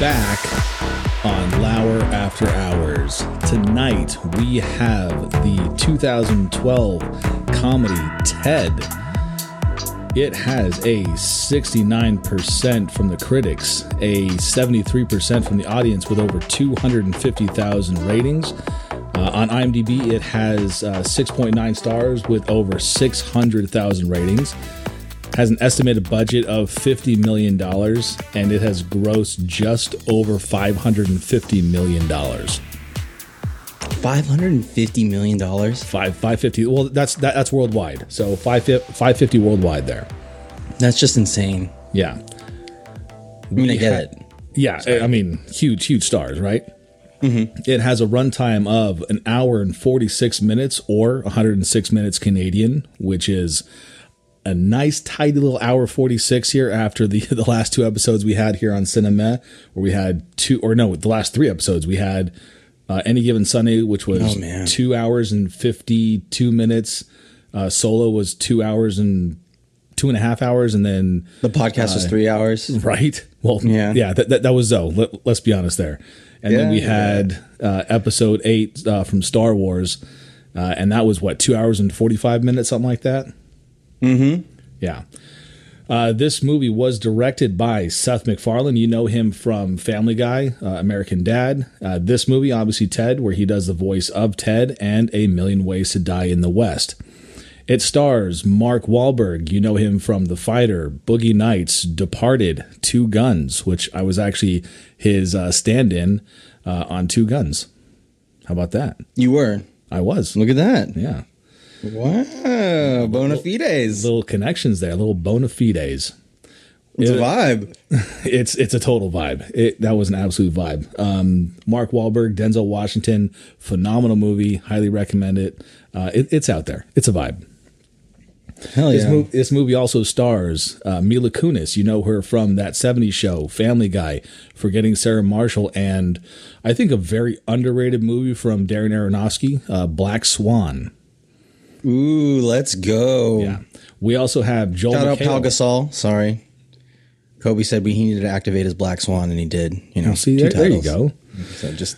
back on Lauer After Hours. Tonight we have the 2012 comedy Ted. It has a 69% from the critics, a 73% from the audience, with over 250,000 ratings. Uh, on IMDb, it has uh, 6.9 stars with over 600,000 ratings has an estimated budget of $50 million and it has grossed just over $550 million. $550 million? Five, 550. Well, that's that, that's worldwide. So 550 worldwide there. That's just insane. Yeah. I mean, I get it. Yeah. I mean, huge, huge stars, right? Mm-hmm. It has a runtime of an hour and 46 minutes or 106 minutes Canadian, which is a nice tidy little hour 46 here after the the last two episodes we had here on cinema where we had two or no the last three episodes. We had uh, any given sunday which was Oh, two hours and 52 minutes. Uh, solo was two hours and two and a half hours and then The podcast was three hours. right. Well Yeah. yeah that, that, that was zoe. Let, us be honest there. And then Yeah, we yeah. had uh, episode eight uh, from star wars uh, and that was what two hours and 45 minutes something like that yeah. Uh, this movie was directed by Seth MacFarlane. You know him from Family Guy, uh, American Dad. Uh, this movie, obviously, Ted, where he does the voice of Ted, and A Million Ways to Die in the West. It stars Mark Wahlberg. You know him from The Fighter, Boogie Nights, Departed, Two Guns, which I was actually his uh, stand in uh, on Two Guns. How about that? You were. I was. Look at that. Yeah. Wow. Bona fides. Little connections there, little bona fides. It's a vibe. it's it's a total vibe. It, that was an absolute vibe. Um, Mark Wahlberg, Denzel Washington, phenomenal movie. Highly recommend it. Uh, it. It's out there. It's a vibe. Hell This, yeah. mo- this movie also stars uh, Mila Kunis. You know her from that '70s show, Family Guy, Forgetting Sarah Marshall, and I think a very underrated movie from Darren Aronofsky, uh, Black Swan. Ooh, let's go. Yeah. We also have Joel Shout out McHale. Pau Gasol. Sorry. Kobe said we he needed to activate his black swan, and he did. You know, See, two there, there you go. So just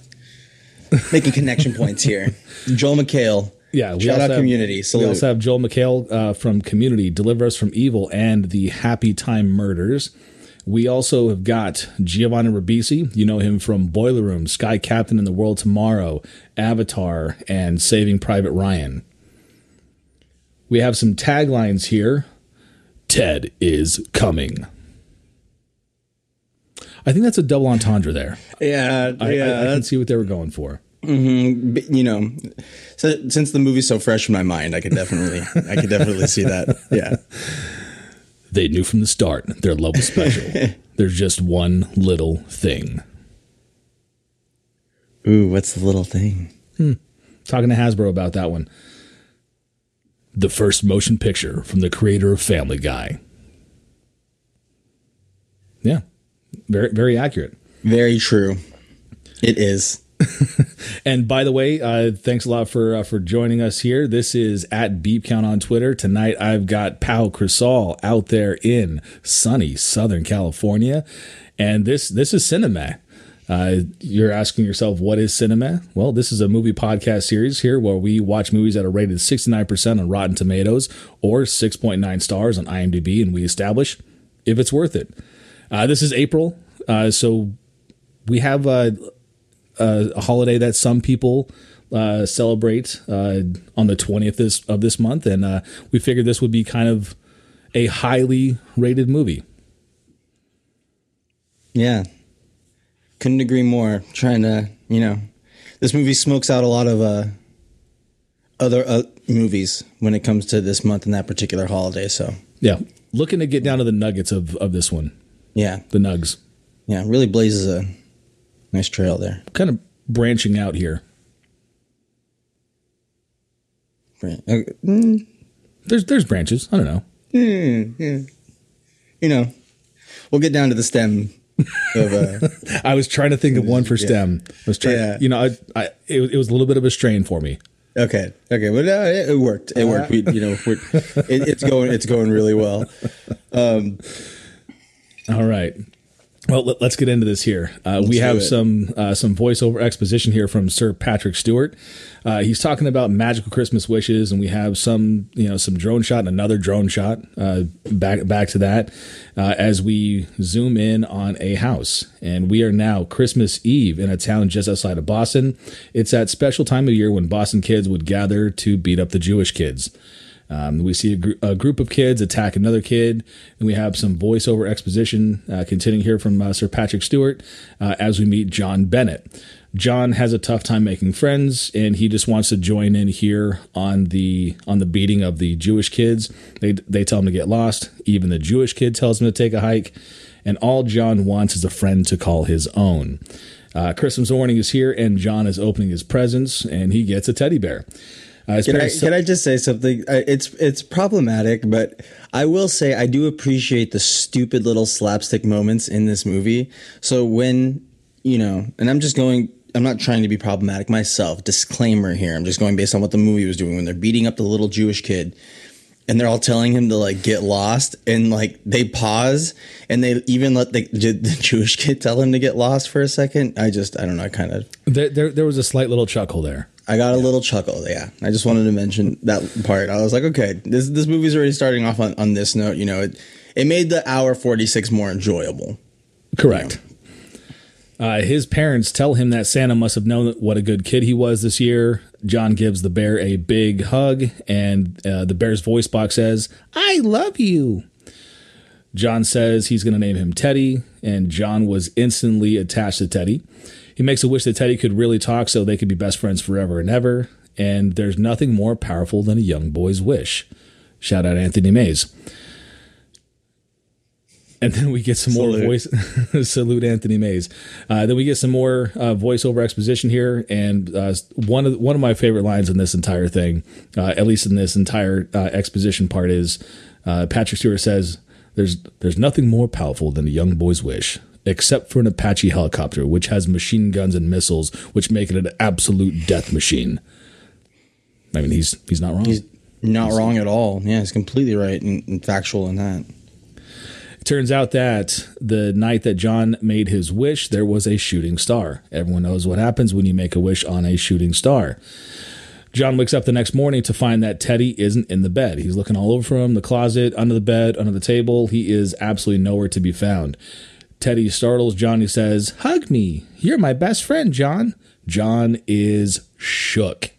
making connection points here. Joel McHale. Yeah, we Shout out have- Community. We also have Joel McHale uh, from Community, Deliver Us from Evil, and the Happy Time Murders. We also have got Giovanni Ribisi. You know him from Boiler Room, Sky Captain in the World Tomorrow, Avatar, and Saving Private Ryan. We have some taglines here. Ted is coming. I think that's a double entendre there. yeah, I, yeah. I, I can see what they were going for. Mm-hmm. but, you know, so, since the movie's so fresh in my mind, I could definitely, I could definitely see that. Yeah. They knew from the start their love was special. There's just one little thing. Ooh, what's the little thing? Hmm. Talking to Hasbro about that one. The first motion picture from the creator of Family Guy. Yeah, very very accurate. Very true. It is. And by the way, uh, thanks a lot for uh, for joining us here. This is at Beep Count on Twitter. Tonight I've got Pau Crisal out there in sunny Southern California, and this this is Cinema. Uh, you're asking yourself, what is cinema? Well, this is a movie podcast series here where we watch movies that are rated 69% on Rotten Tomatoes or 6.9 stars on IMDb, and we establish if it's worth it. Uh, this is April, uh, so we have uh, a holiday that some people uh, celebrate uh, on the 20th this, of this month, and uh, we figured this would be kind of a highly rated movie. Yeah. Couldn't agree more. Trying to, you know, this movie smokes out a lot of uh, other uh, movies when it comes to this month and that particular holiday. So, Yeah, looking to get down to the nuggets of, of this one, yeah. the nugs. Yeah. Really blazes a nice trail there. Kind of branching out here. Mm, There's there's branches. I don't know. you know, we'll get down to the stem of uh, I was trying to think of one for STEM. I was trying. Yeah. You know, I, I it, was- it was a little bit of a strain for me. Okay. Okay. Well, uh, it, it worked. It worked. We, you know, we're, it, it's going. It's going really well. All right. Well, let- let's get into this here. Uh, we have some uh, some voiceover exposition here from Sir Patrick Stewart. Uh, he's talking about magical Christmas wishes, and we have some you know some drone shot and another drone shot. Uh, back back to that uh, as we zoom in on a house, and we are now Christmas Eve in a town just outside of Boston. It's that special time of year when Boston kids would gather to beat up the Jewish kids. Um, we see a, gr- a group of kids attack another kid, and we have some voiceover exposition uh, continuing here from uh, Sir Patrick Stewart uh, as we meet John Bennett. John has a tough time making friends, and he just wants to join in here on the on the beating of the Jewish kids. They they tell him to get lost. Even the Jewish kid tells him to take a hike, and all John wants is a friend to call his own. Uh, Christmas morning is here, and John is opening his presents, and he gets a teddy bear. Uh, Can I, parents- can I just say something? It's it's problematic, but I will say I do appreciate the stupid little slapstick moments in this movie. So when you know, and I'm just going. I'm not trying to be problematic myself. Disclaimer here. I'm just going based on what the movie was doing when they're beating up the little Jewish kid and they're all telling him to like get lost and like they pause and they even let the, the Jewish kid tell him to get lost for a second. I just I don't know. I kind of there, there, there was a slight little chuckle there. I got a little chuckle. Yeah, I just wanted to mention that part. I was like, okay, this this movie's already starting off on, on this note. You know, it it made the hour forty six more enjoyable. Correct. Uh, his parents tell him that Santa must have known what a good kid he was this year. John gives the bear a big hug, and uh, the bear's voice box says, I love you. John says he's going to name him Teddy, and John was instantly attached to Teddy. He makes a wish that Teddy could really talk so they could be best friends forever and ever, and there's nothing more powerful than a young boy's wish. Shout out Anthony Mays. And then we get some more voice salute Anthony Mays. Uh, then we get some more uh, voiceover exposition here, and uh, one of one of my favorite lines in this entire thing, uh, at least in this entire uh, exposition part, is uh, Patrick Stewart says, "There's there's nothing more powerful than a young boy's wish, except for an Apache helicopter, which has machine guns and missiles, which make it an absolute death machine." I mean, he's he's not wrong. He's not wrong at all. Yeah, he's completely right and, and factual in that. It turns out that the night that John made his wish, there was a shooting star. Everyone knows what happens when you make a wish on a shooting star. John wakes up the next morning to find that Teddy isn't in the bed. He's looking all over for him, the closet, under the bed, under the table. He is absolutely nowhere to be found. Teddy startles John. He says, Hug me. You're my best friend, John. John is shook.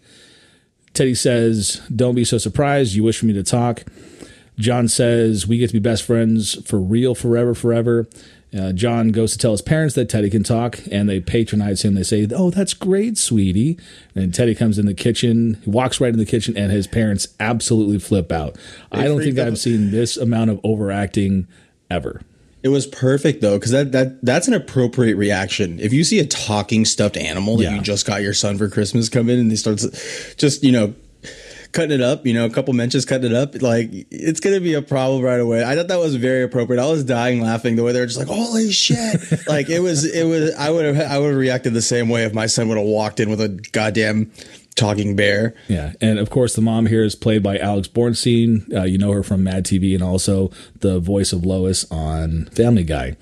Teddy says, Don't be so surprised. You wish for me to talk. John says, We get to be best friends for real, forever, forever. Uh, John goes to tell his parents that Teddy can talk, and they patronize him. They say, Oh, that's great, sweetie. And Teddy comes in the kitchen, he walks right in the kitchen, and his parents absolutely flip out. I don't think out. I've seen this amount of overacting ever. It was perfect though, because that, that that's an appropriate reaction. If you see a talking stuffed animal that Yeah. you just got your son for Christmas come in and he starts just you know cutting it up, you know, a couple mentions cutting it up, like it's gonna be a problem right away. I thought that was very appropriate. I was dying laughing the way they're just like, "Holy shit!" like it was, it was. I would have, I would have reacted the same way if my son would have walked in with a goddamn talking bear. Yeah, and of course the mom here is played by Alex Borstein. Uh, you know her from Mad TV and also the voice of Lois on Family Guy.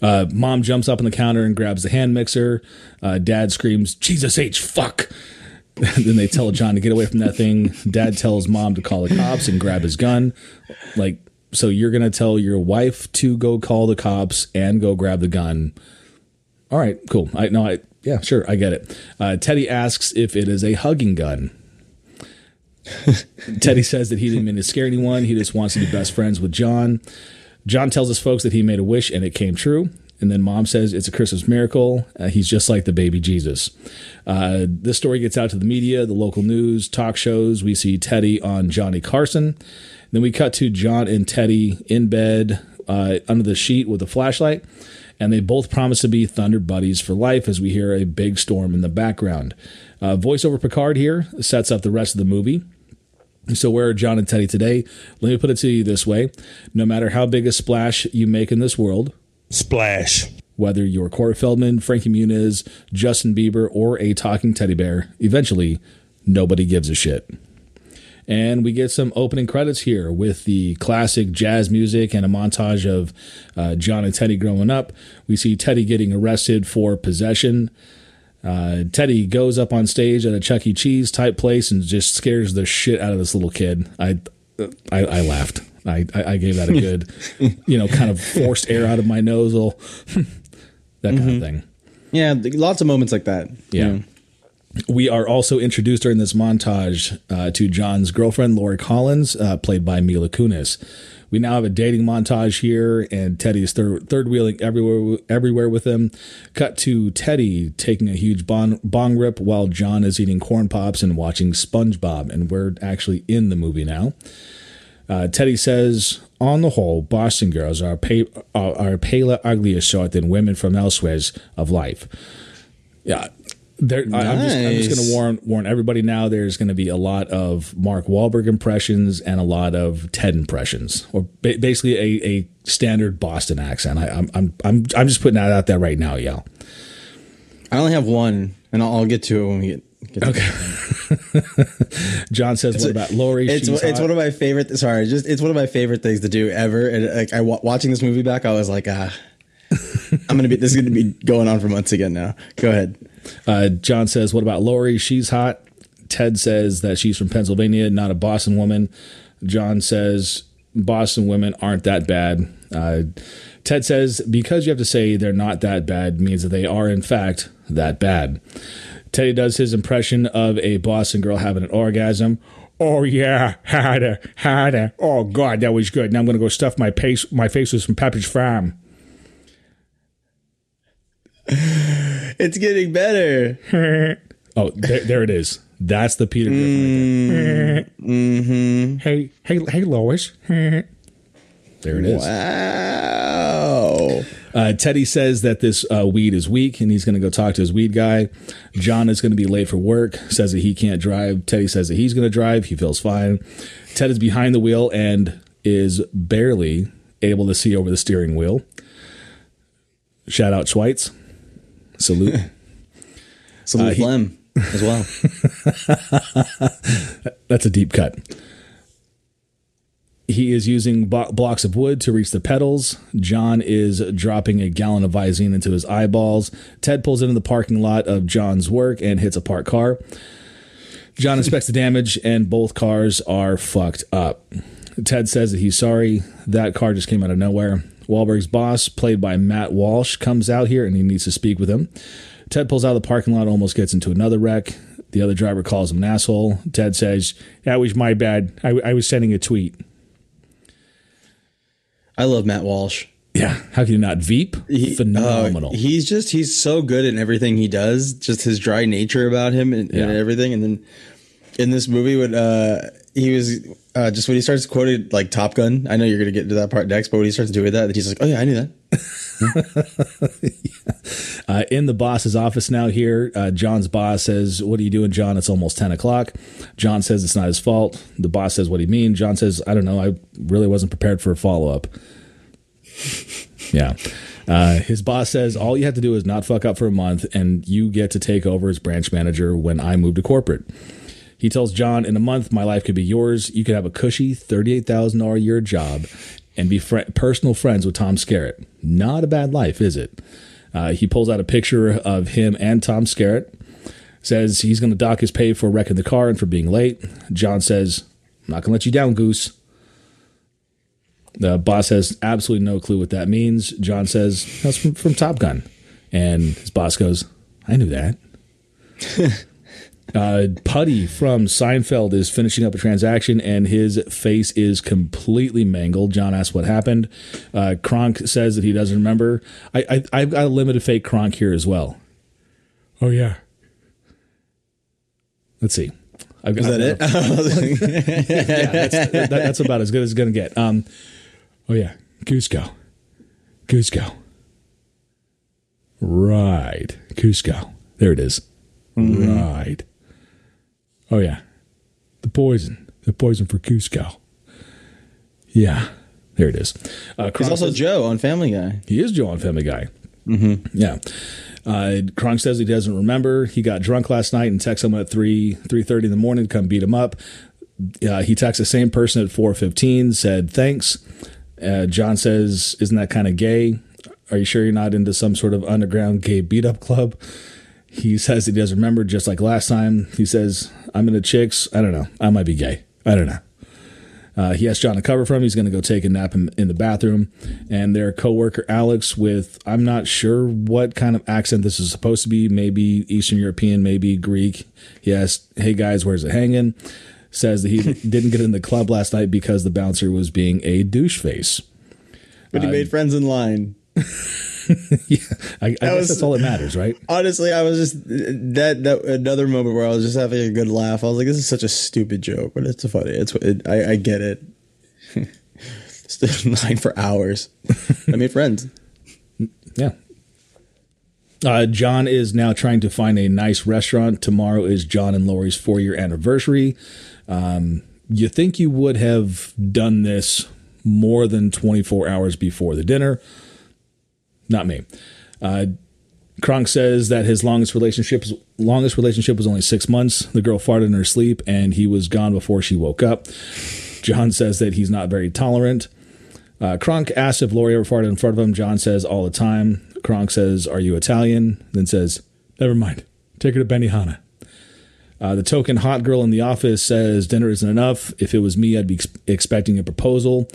Uh, mom jumps up on the counter and grabs the hand mixer. Uh, Dad screams, "Jesus H fuck!" then they tell John to get away from that thing. Dad tells mom to call the cops and grab his gun. Like, so you're gonna tell your wife to go call the cops and go grab the gun? All right, cool. I know I yeah, sure, I get it. Uh, Teddy asks if it is a hugging gun. Teddy says that he didn't mean to scare anyone. He just wants to be best friends with John. John tells his folks that he made a wish and it came true. And then mom says it's a Christmas miracle. Uh, he's just like the baby Jesus. Uh, this story gets out to the media, the local news, talk shows. We see Teddy on Johnny Carson. Then we cut to John and Teddy in bed uh, under the sheet with a flashlight. And they both promise to be Thunder Buddies for life as we hear a big storm in the background. Uh, voiceover Picard here sets up the rest of the movie. So, where are John and Teddy today? Let me put it to you this way no matter how big a splash you make in this world, Splash. whether you're Corey Feldman, Frankie Muniz, Justin Bieber, or a talking teddy bear, eventually nobody gives a shit. And we get some opening credits here with the classic jazz music and a montage of uh, John and Teddy growing up. We see Teddy getting arrested for possession. Uh, Teddy goes up on stage at a Chuck E. Cheese type place and just scares the shit out of this little kid. I, I, I laughed. I, I gave that a good, you know, kind of forced air out of my nose, that kind mm-hmm. of thing. Yeah, lots of moments like that. Yeah. We are also introduced during this montage uh, to John's girlfriend, Lori Collins, uh, played by Mila Kunis. We now have a dating montage here, and Teddy is third, third wheeling everywhere, everywhere with him. Cut to Teddy taking a huge bong, bong rip while John is eating corn pops and watching SpongeBob, and we're actually in the movie now. Uh, Teddy says, on the whole, Boston girls are, pay, are, are paler, uglier sort than women from elsewhere of life. Yeah, there, nice. I, am just, I'm just going to warn warn everybody now. There's going to be a lot of Mark Wahlberg impressions and a lot of Ted impressions, or ba- basically a, a standard Boston accent. I, am I'm I'm I'm just putting that out there right now, y'all. I only have one, and I'll, I'll get to it when we get. get okay. John says, it's "What about Lori?" It's She's it's hot. one of my favorite. Sorry, just it's one of my favorite things to do ever. And like I watching this movie back, I was like, ah, I'm gonna be. This is gonna be going on for months again now. Go ahead. Uh, John says, What about Lori? She's hot. Ted says that she's from Pennsylvania, not a Boston woman. John says, Boston women aren't that bad. Uh, Ted says, Because you have to say they're not that bad means that they are, in fact, that bad. Teddy does his impression of a Boston girl having an orgasm. Oh yeah, harder, harder. Oh god, that was good. Now I'm gonna go stuff my face my face with some Pepperidge Farm. It's getting better. oh, there, there, it is. That's the Peter Griffin. Mm, mm-hmm. Hey, hey, hey, Lois. there it is. Wow. Uh, Teddy says that this uh, weed is weak and he's going to go talk to his weed guy. John is going to be late for work, says that he can't drive. Teddy says that he's going to drive. He feels fine. Ted is behind the wheel and is barely able to see over the steering wheel. Shout out Schweitz. Salute. Salute uh, Flem as well. That's a deep cut. He is using bo- blocks of wood to reach the pedals. John is dropping a gallon of Visine into his eyeballs. Ted pulls into the parking lot of John's work and hits a parked car. John inspects the damage, and both cars are fucked up. Ted says that he's sorry. That car just came out of nowhere. Wahlberg's boss, played by Matt Walsh, comes out here and he needs to speak with him. Ted pulls out of the parking lot, almost gets into another wreck. The other driver calls him an asshole. Ted says, That was my bad. I, I was sending a tweet. I love Matt Walsh. Yeah, how can you not? Veep, he, phenomenal. Uh, he's just he's so good in everything he does. Just his dry nature about him and, yeah. and everything. And then in this movie, when uh, he was uh, just when he starts quoting like Top Gun. I know you're going to get to that part next, but when he starts doing that, he's like, "Oh yeah, I knew that." yeah. uh, in the boss's office now. Here, uh, John's boss says, "What are you doing, John? It's almost ten o'clock." John says it's not his fault. The boss says, "What do you mean?" John says, "I don't know. I really wasn't prepared for a follow up." yeah. Uh, his boss says all you have to do is not fuck up for a month, and you get to take over as branch manager when I move to corporate. He tells John, in a month, my life could be yours. You could have a cushy $38,000 a year job and be fr- personal friends with Tom Skerritt. Not a bad life, is it? Uh, he pulls out a picture of him and Tom Skerritt, says he's going to dock his pay for wrecking the car and for being late. John says, I'm not going to let you down, Goose. The boss has absolutely no clue what that means. John says, That's from, from Top Gun. And his boss goes, I knew that. Uh, Puddy from Seinfeld is finishing up a transaction and his face is completely mangled. John asks what happened. Uh, Kronk says that he doesn't remember. I, I, have got a limited fake Kronk here as well. Oh, yeah. Let's see. I've got, is that it? yeah, that's, that, that's, about as good as it's going to get. Um, oh, yeah. Kuzco. Kuzco. Right. Kuzco. There it is. Mm-hmm. Right. Oh yeah, the poison, the poison for Kuzco. Yeah, there it is. Uh, He's also says, Joe on Family Guy. He is Joe on Family Guy. Mm-hmm. Yeah. Uh, Kronk says he doesn't remember. He got drunk last night and texted someone at three three thirty in the morning to come beat him up. Uh, he texts the same person at 4:15, said thanks. Uh, John says, "Isn't that kind of gay? Are you sure you're not into some sort of underground gay beat up club?" He says he does remember, just like last time. He says, "I'm into chicks. I don't know. I might be gay. I don't know." Uh, he asked John to cover for him. He's going to go take a nap in, in the bathroom. And their coworker Alex, with I'm not sure what kind of accent this is supposed to be, maybe Eastern European, maybe Greek. He asked, "Hey guys, where's it hanging?" Says that he didn't get in the club last night because the bouncer was being a douche face. But he made friends in line. yeah, I, I guess was- that's all that matters, right? Honestly, I was just that that another moment where I was just having a good laugh. I was like, "This is such a stupid joke, but it's funny. It's it, I, I get it." Stood in line for hours. I made friends. Yeah. Uh, John is now trying to find a nice restaurant. Tomorrow is John and Lori's four year anniversary. Um, you think you would have done this more than 24 hours before the dinner? Not me. Uh, Kronk says that his longest relationship longest relationship was only six months. The girl farted in her sleep, and he was gone before she woke up. John says that he's not very tolerant. Uh, Kronk asks if Lori ever farted in front of him. John says all the time. Kronk says, "Are you Italian?" Then says, "Never mind. Take her to Benihana." Uh, the token hot girl in the office says dinner isn't enough. If it was me, I'd be ex- expecting a proposal.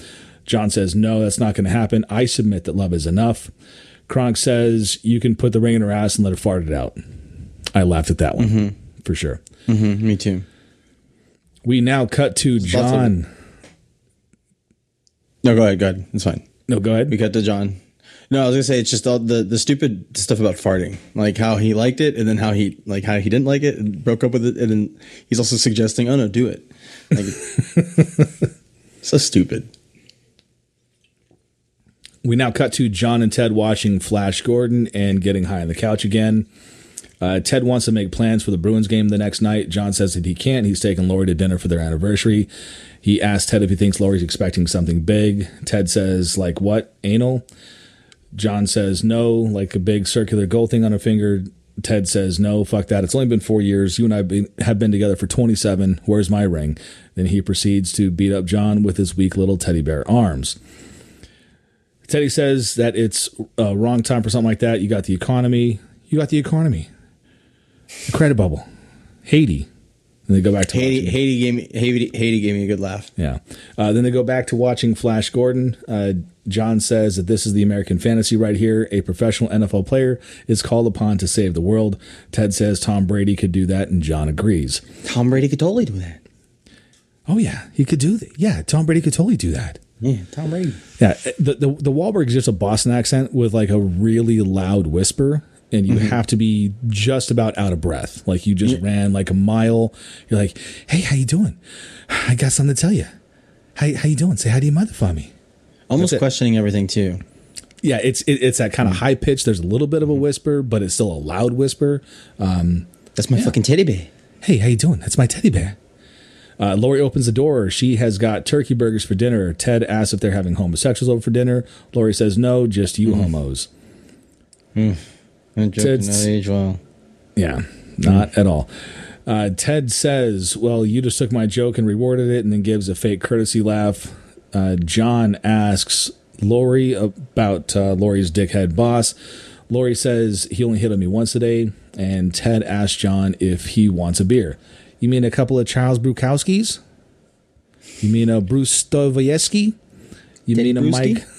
John says, no, that's not going to happen. I submit that love is enough. Kronk says, you can put the ring in her ass and let her fart it out. I laughed at that one for sure. Mm, me too. We now cut to of- John. No, go ahead. Go ahead. It's fine. No, go ahead. We cut to John. No, I was gonna say it's just all the the stupid stuff about farting, like how he liked it, and then how he like how he didn't like it, and broke up with it, and then he's also suggesting, "Oh no, do it." Like, so stupid. We now cut to John and Ted watching Flash Gordon and getting high on the couch again. Uh, Ted wants to make plans for the Bruins game the next night. John says that he can't. He's taking Lori to dinner for their anniversary. He asks Ted if he thinks Lori's expecting something big. Ted says, like what? Anal? John says no, like a big circular gold thing on her finger. Ted says no, fuck that. It's only been four years. You and I have been, have been together for 27. Where's my ring? Then he proceeds to beat up John with his weak little teddy bear arms. Teddy says that it's a wrong time for something like that. You got the economy. You got the economy. The credit bubble. Haiti. And they go back to Haiti, watching- Haiti gave me Haiti, Haiti gave me a good laugh. yeah. Uh, then they go back to watching Flash Gordon. Uh, John says that this is the American fantasy right here. A professional NFL player is called upon to save the world. Ted says Tom Brady could do that, and John agrees. Tom Brady could totally do that. Oh yeah, he could do that. Yeah, Tom Brady could totally do that. Yeah, Tom Brady. Yeah, the the, the Wahlberg is just a Boston accent with like a really loud whisper, and you mm-hmm. have to be just about out of breath. Like you just ran like a mile. You're like, "Hey, how you doing? I got something to tell you. How how you doing? Say hi to your mother for me." Almost questioning everything too. Yeah, it's it, it's that kind of mm-hmm. high pitch. There's a little bit of a mm-hmm. whisper, but it's still a loud whisper. Um, That's my fucking teddy bear. Hey, how you doing? That's my teddy bear. Uh, Lori opens the door. She has got turkey burgers for dinner. Ted asks if they're having homosexuals over for dinner. Lori says no, just you homos. No joke, Ted's- age well. Yeah, not at all. Uh, Ted says, Well, you just took my joke and rewarded it, and then gives a fake courtesy laugh. Uh, John asks Lori about uh, Lori's dickhead boss. Lori says he only hit on me once a day, and Ted asks John if he wants a beer. You mean a couple of Charles Brukowskis? You mean a Bruce Stovoyevsky? You Teddy mean a Bruschi? Mike?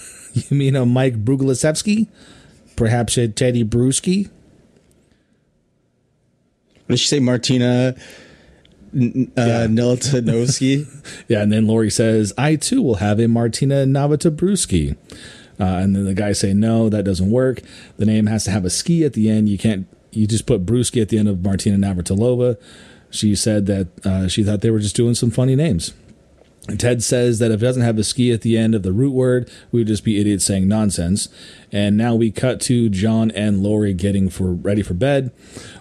You mean a Mike Bruglasevsky? Perhaps a Teddy? What did she say? Martina N- uh, Yeah. Nilatinovsky? Yeah, and then Lori says, "I too will have a Martina Navratilowski." Uh, and then the guys say, "No, that doesn't work. The name has to have a ski at the end. You can't. You just put Brewski at the end of Martina Navratilova." She said that uh, she thought they were just doing some funny names. Ted says that if it doesn't have a ski at the end of the root word, we would just be idiots saying nonsense. And now we cut to John and Lori getting for ready for bed.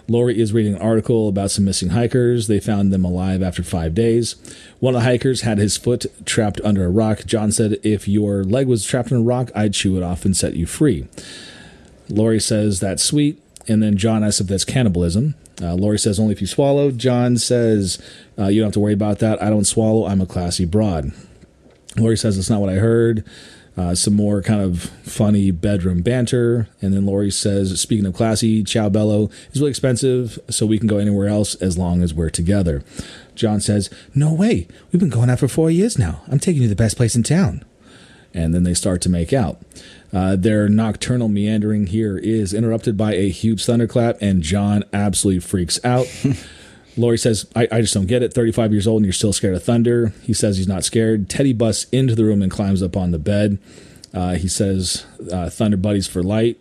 Lori is reading an article about some missing hikers. They found them alive after five days. One of the hikers had his foot trapped under a rock. John said, If your leg was trapped in a rock, I'd chew it off and set you free. Lori says that's sweet. and then John asks if that's cannibalism. Uh, Lori says only if you swallow. John says uh, you don't have to worry about that. I don't swallow. I'm a classy broad. Lori says it's not what I heard. Uh, some more kind of funny bedroom banter. And then Lori says, speaking of classy, Ciao Bello is really expensive, so we can go anywhere else as long as we're together. John says, No way. We've been going out for four years now. I'm taking you to the best place in town. And then they start to make out. Uh, their nocturnal meandering here is interrupted by a huge thunderclap, and John absolutely freaks out. Lori says, I, I, just don't get it. 35 years old and you're still scared of thunder. He says he's not scared. Teddy busts into the room and climbs up on the bed. Uh, he says, uh, Thunder Buddies for light.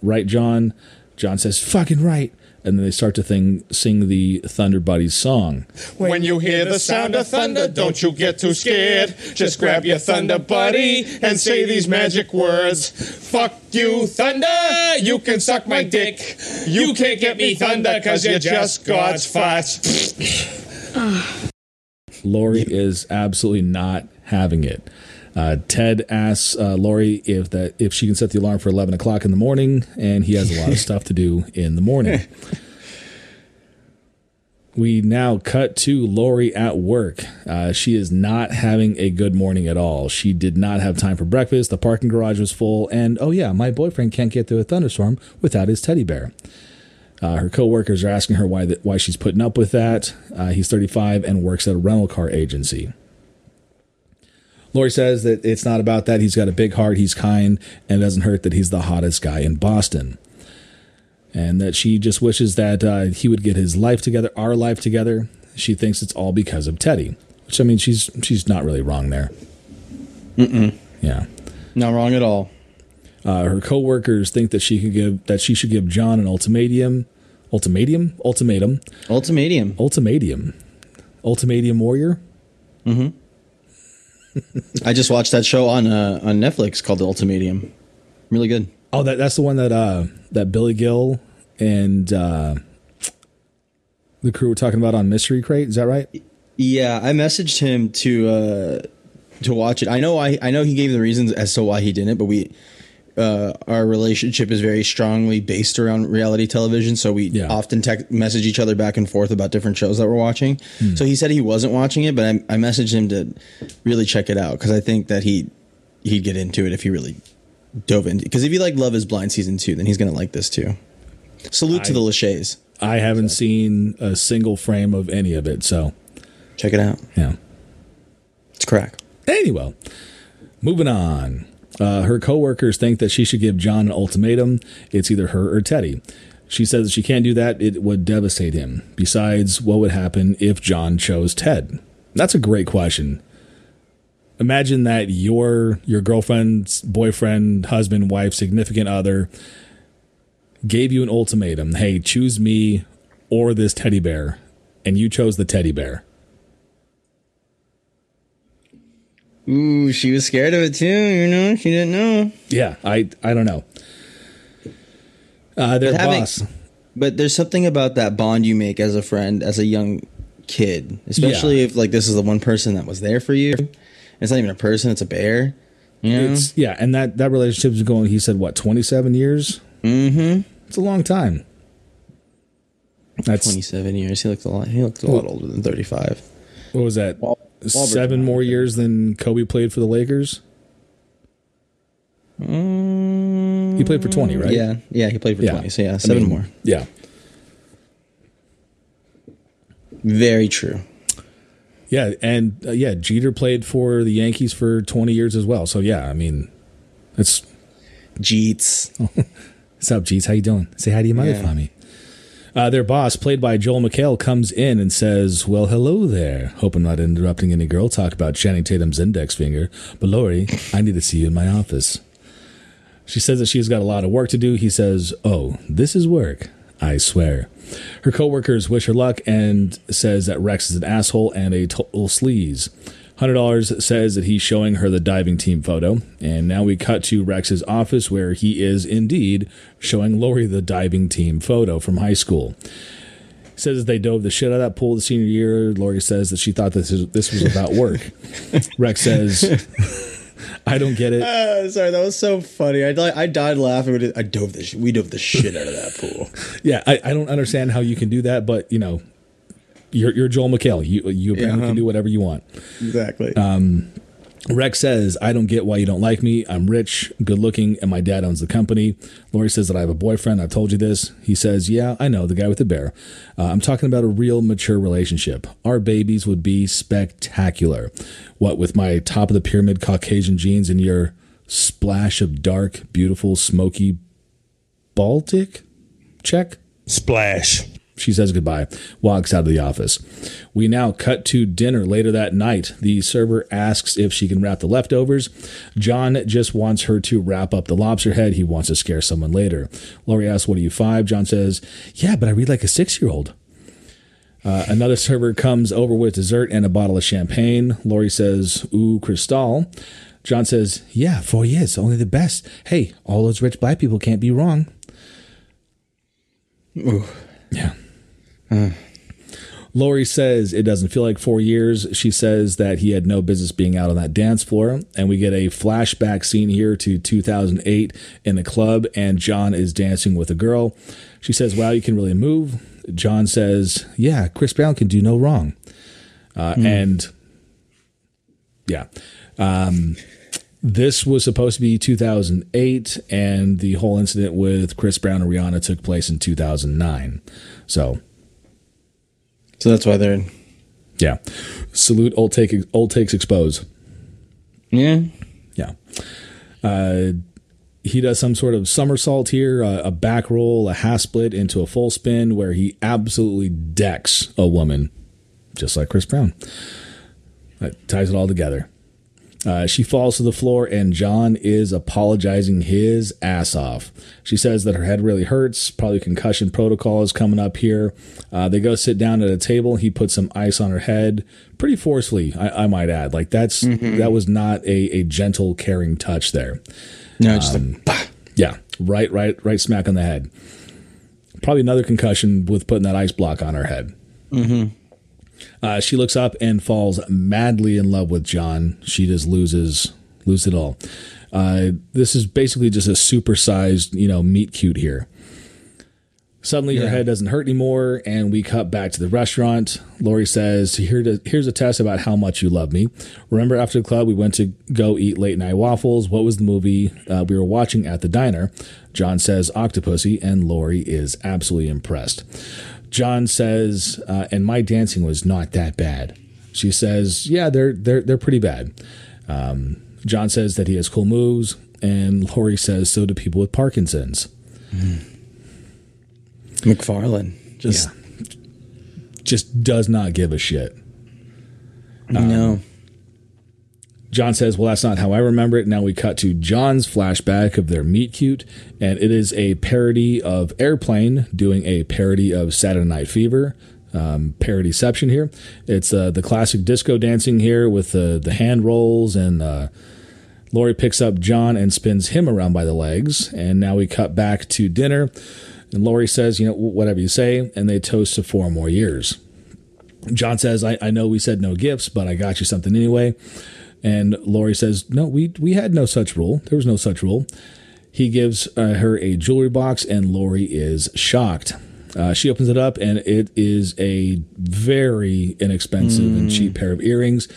Right, John? John says, fucking right and then they start to thing, sing the Thunder Buddies song. When you hear the sound of thunder, don't you get too scared. Just grab your Thunder Buddy and say these magic words. Fuck you, Thunder! You can suck my dick. You can't get me Thunder because you're just God's farts. Lori is absolutely not having it. Uh, Ted asks uh, Lori if that if she can set the alarm for eleven o'clock in the morning, and he has a lot of stuff to do in the morning. we now cut to Lori at work. Uh, she is not having a good morning at all. She did not have time for breakfast. The parking garage was full, and oh yeah, my boyfriend can't get through a thunderstorm without his teddy bear. Uh, her coworkers are asking her why that why she's putting up with that. Uh, he's 35 and works at a rental car agency. Lori says that it's not about that. He's got a big heart, he's kind, and it doesn't hurt that he's the hottest guy in Boston. And that she just wishes that uh, he would get his life together, our life together. She thinks it's all because of Teddy, which I mean, she's she's not really wrong there. Mm-mm. Yeah, not wrong at all. Uh, her coworkers think that she could give that she should give John an ultimatum, ultimatum, ultimatum, ultimatum, ultimatum, ultimatum warrior. Mm-hmm. I just watched that show on uh, on Netflix called The Ultimatum. Really good. Oh, that that's the one that uh that Billy Gill and uh the crew were talking about on Mystery Crate. Is that right? Yeah, I messaged him to uh to watch it. I know I I know he gave the reasons as to why he didn't, but we uh, our relationship is very strongly based around reality television. So we yeah. often text, message each other back and forth about different shows that we're watching. Hmm. So he said he wasn't watching it, but I, I messaged him to really check it out because I think that he he'd get into it if he really dove into. Because if you like Love Is Blind season two, then he's gonna like this too. Salute I, to the Lachey's. I haven't so. seen a single frame of any of it, so check it out. Yeah, it's crack. Anyway, moving on. Uh, her coworkers think that she should give John an ultimatum. It's either her or Teddy. She says she can't do that. It would devastate him. Besides, what would happen if John chose Ted? That's a great question. Imagine that your your girlfriend's boyfriend, husband, wife, significant other gave you an ultimatum. Hey, choose me or this teddy bear, and you chose the teddy bear. Ooh, she was scared of it too. You know, she didn't know. Yeah, I I don't know. Uh, their having, boss. But there's something about that bond you make as a friend, as a young kid, especially yeah. if like this is the one person that was there for you. It's not even a person; it's a bear. You know? It's yeah, and that that relationship is going. He said what, 27 years? Mm-hmm. It's a long time. That's 27 years. He looks a lot. He looks a lot older than 35. What was that? Well, seven more years than Kobe played for the Lakers? Mm, he played for 20, right? Yeah. Yeah, he played for yeah. 20. So, yeah, seven I mean, more. Yeah. Very true. Yeah, and uh, yeah, Jeter played for the Yankees for 20 years as well. So yeah, I mean, it's Jeets. What's up, Jeets? How you doing? Say hi to your mother yeah. for me. Uh, their boss, played by Joel McHale, comes in and says, Well, hello there. Hope I'm not interrupting any girl talk about Channing Tatum's index finger, but Lori, I need to see you in my office. She says that she's got a lot of work to do. He says, Oh, this is work. I swear. Her coworkers wish her luck and says that Rex is an asshole and a total sleaze. $100 says that he's showing her the diving team photo. And now we cut to Rex's office where he is indeed showing Lori the diving team photo from high school. He Says that they dove the shit out of that pool the senior year. Lori says that she thought this, is, this was about work. Rex says, I don't get it. Uh, sorry, that was so funny. I died, I died laughing. When it, I dove the sh- we dove the shit out of that pool. Yeah, I, I don't understand how you can do that, but you know, you're you're Joel McHale. You you apparently Yeah. can do whatever you want. Exactly. Um, Rex says, I don't get why you don't like me. I'm rich, good looking, and my dad owns the company. Lori says that I have a boyfriend. I've told you this. He says, Yeah, I know, the guy with the bear. Uh, I'm talking about a real mature relationship. Our babies would be spectacular. What, with my top of the pyramid Caucasian jeans and your splash of dark, beautiful, smoky Baltic? Check. Splash. She says goodbye, walks out of the office. We now cut to dinner later that night. The server asks if she can wrap the leftovers. John just wants her to wrap up the lobster head. He wants to scare someone later. Lori asks, What are you, five? John says, Yeah, but I read like a six year old. Uh, another server comes over with dessert and a bottle of champagne. Lori says, Ooh, Cristal. John says, Yeah, four years, only the best. Hey, all those rich black people can't be wrong. Ooh. Yeah. Lori says it doesn't feel like four years. She says that he had no business being out on that dance floor. And we get a flashback scene here to 2008 in the club, and John is dancing with a girl. She says, Wow, you can really move. John says, Yeah, Chris Brown can do no wrong. Uh, And yeah. Um, this was supposed to be 2008, and the whole incident with Chris Brown and Rihanna took place in 2009. So, so that's why they're. yeah. Salute old take old takes expose. Yeah. Yeah. Uh, he does some sort of somersault here, uh, a back roll, a half split into a full spin where he absolutely decks a woman, just like Chris Brown. That ties it all together. Uh, she falls to the floor, and John is apologizing his ass off. She says that her head really hurts. Probably concussion protocol is coming up here. Uh, they go sit down at a table. He puts some ice on her head, pretty forcefully, I, I might add. Like that's that was not a, a gentle, caring touch there. No, just like, bah. Yeah, right, right, right, smack on the head. Probably another concussion with putting that ice block on her head. Uh, she looks up and falls madly in love with John. She just loses loses it all. Uh, this is basically just a supersized, you know, meet cute here. Suddenly, her head doesn't hurt anymore, and we cut back to the restaurant. Lori says, Here to, Here's a test about how much you love me. Remember, after the club, we went to go eat late night waffles. What was the movie uh, we were watching at the diner? John says, Octopussy, and Lori is absolutely impressed. John says, uh, and my dancing was not that bad. She says, yeah, they're they're they're pretty bad. Um, John says that he has cool moves, and Lori says so do people with Parkinson's. MacFarlane. Just Just does not give a shit. no. John says, Well, that's not how I remember it. Now we cut to John's flashback of their meet cute, and it is a parody of Airplane doing a parody of Saturday Night Fever. Um, parodyception here. It's uh, the classic disco dancing here with the, the hand rolls, and uh, Lori picks up John and spins him around by the legs. And now we cut back to dinner, and Lori says, You know, whatever you say, and they toast to four more years. John says, I, I know we said no gifts, but I got you something anyway. And Lori says, No, we, we had no such rule. There was no such rule. He gives uh, her a jewelry box, and Lori is shocked. Uh, she opens it up, and it is a very inexpensive and cheap pair of earrings.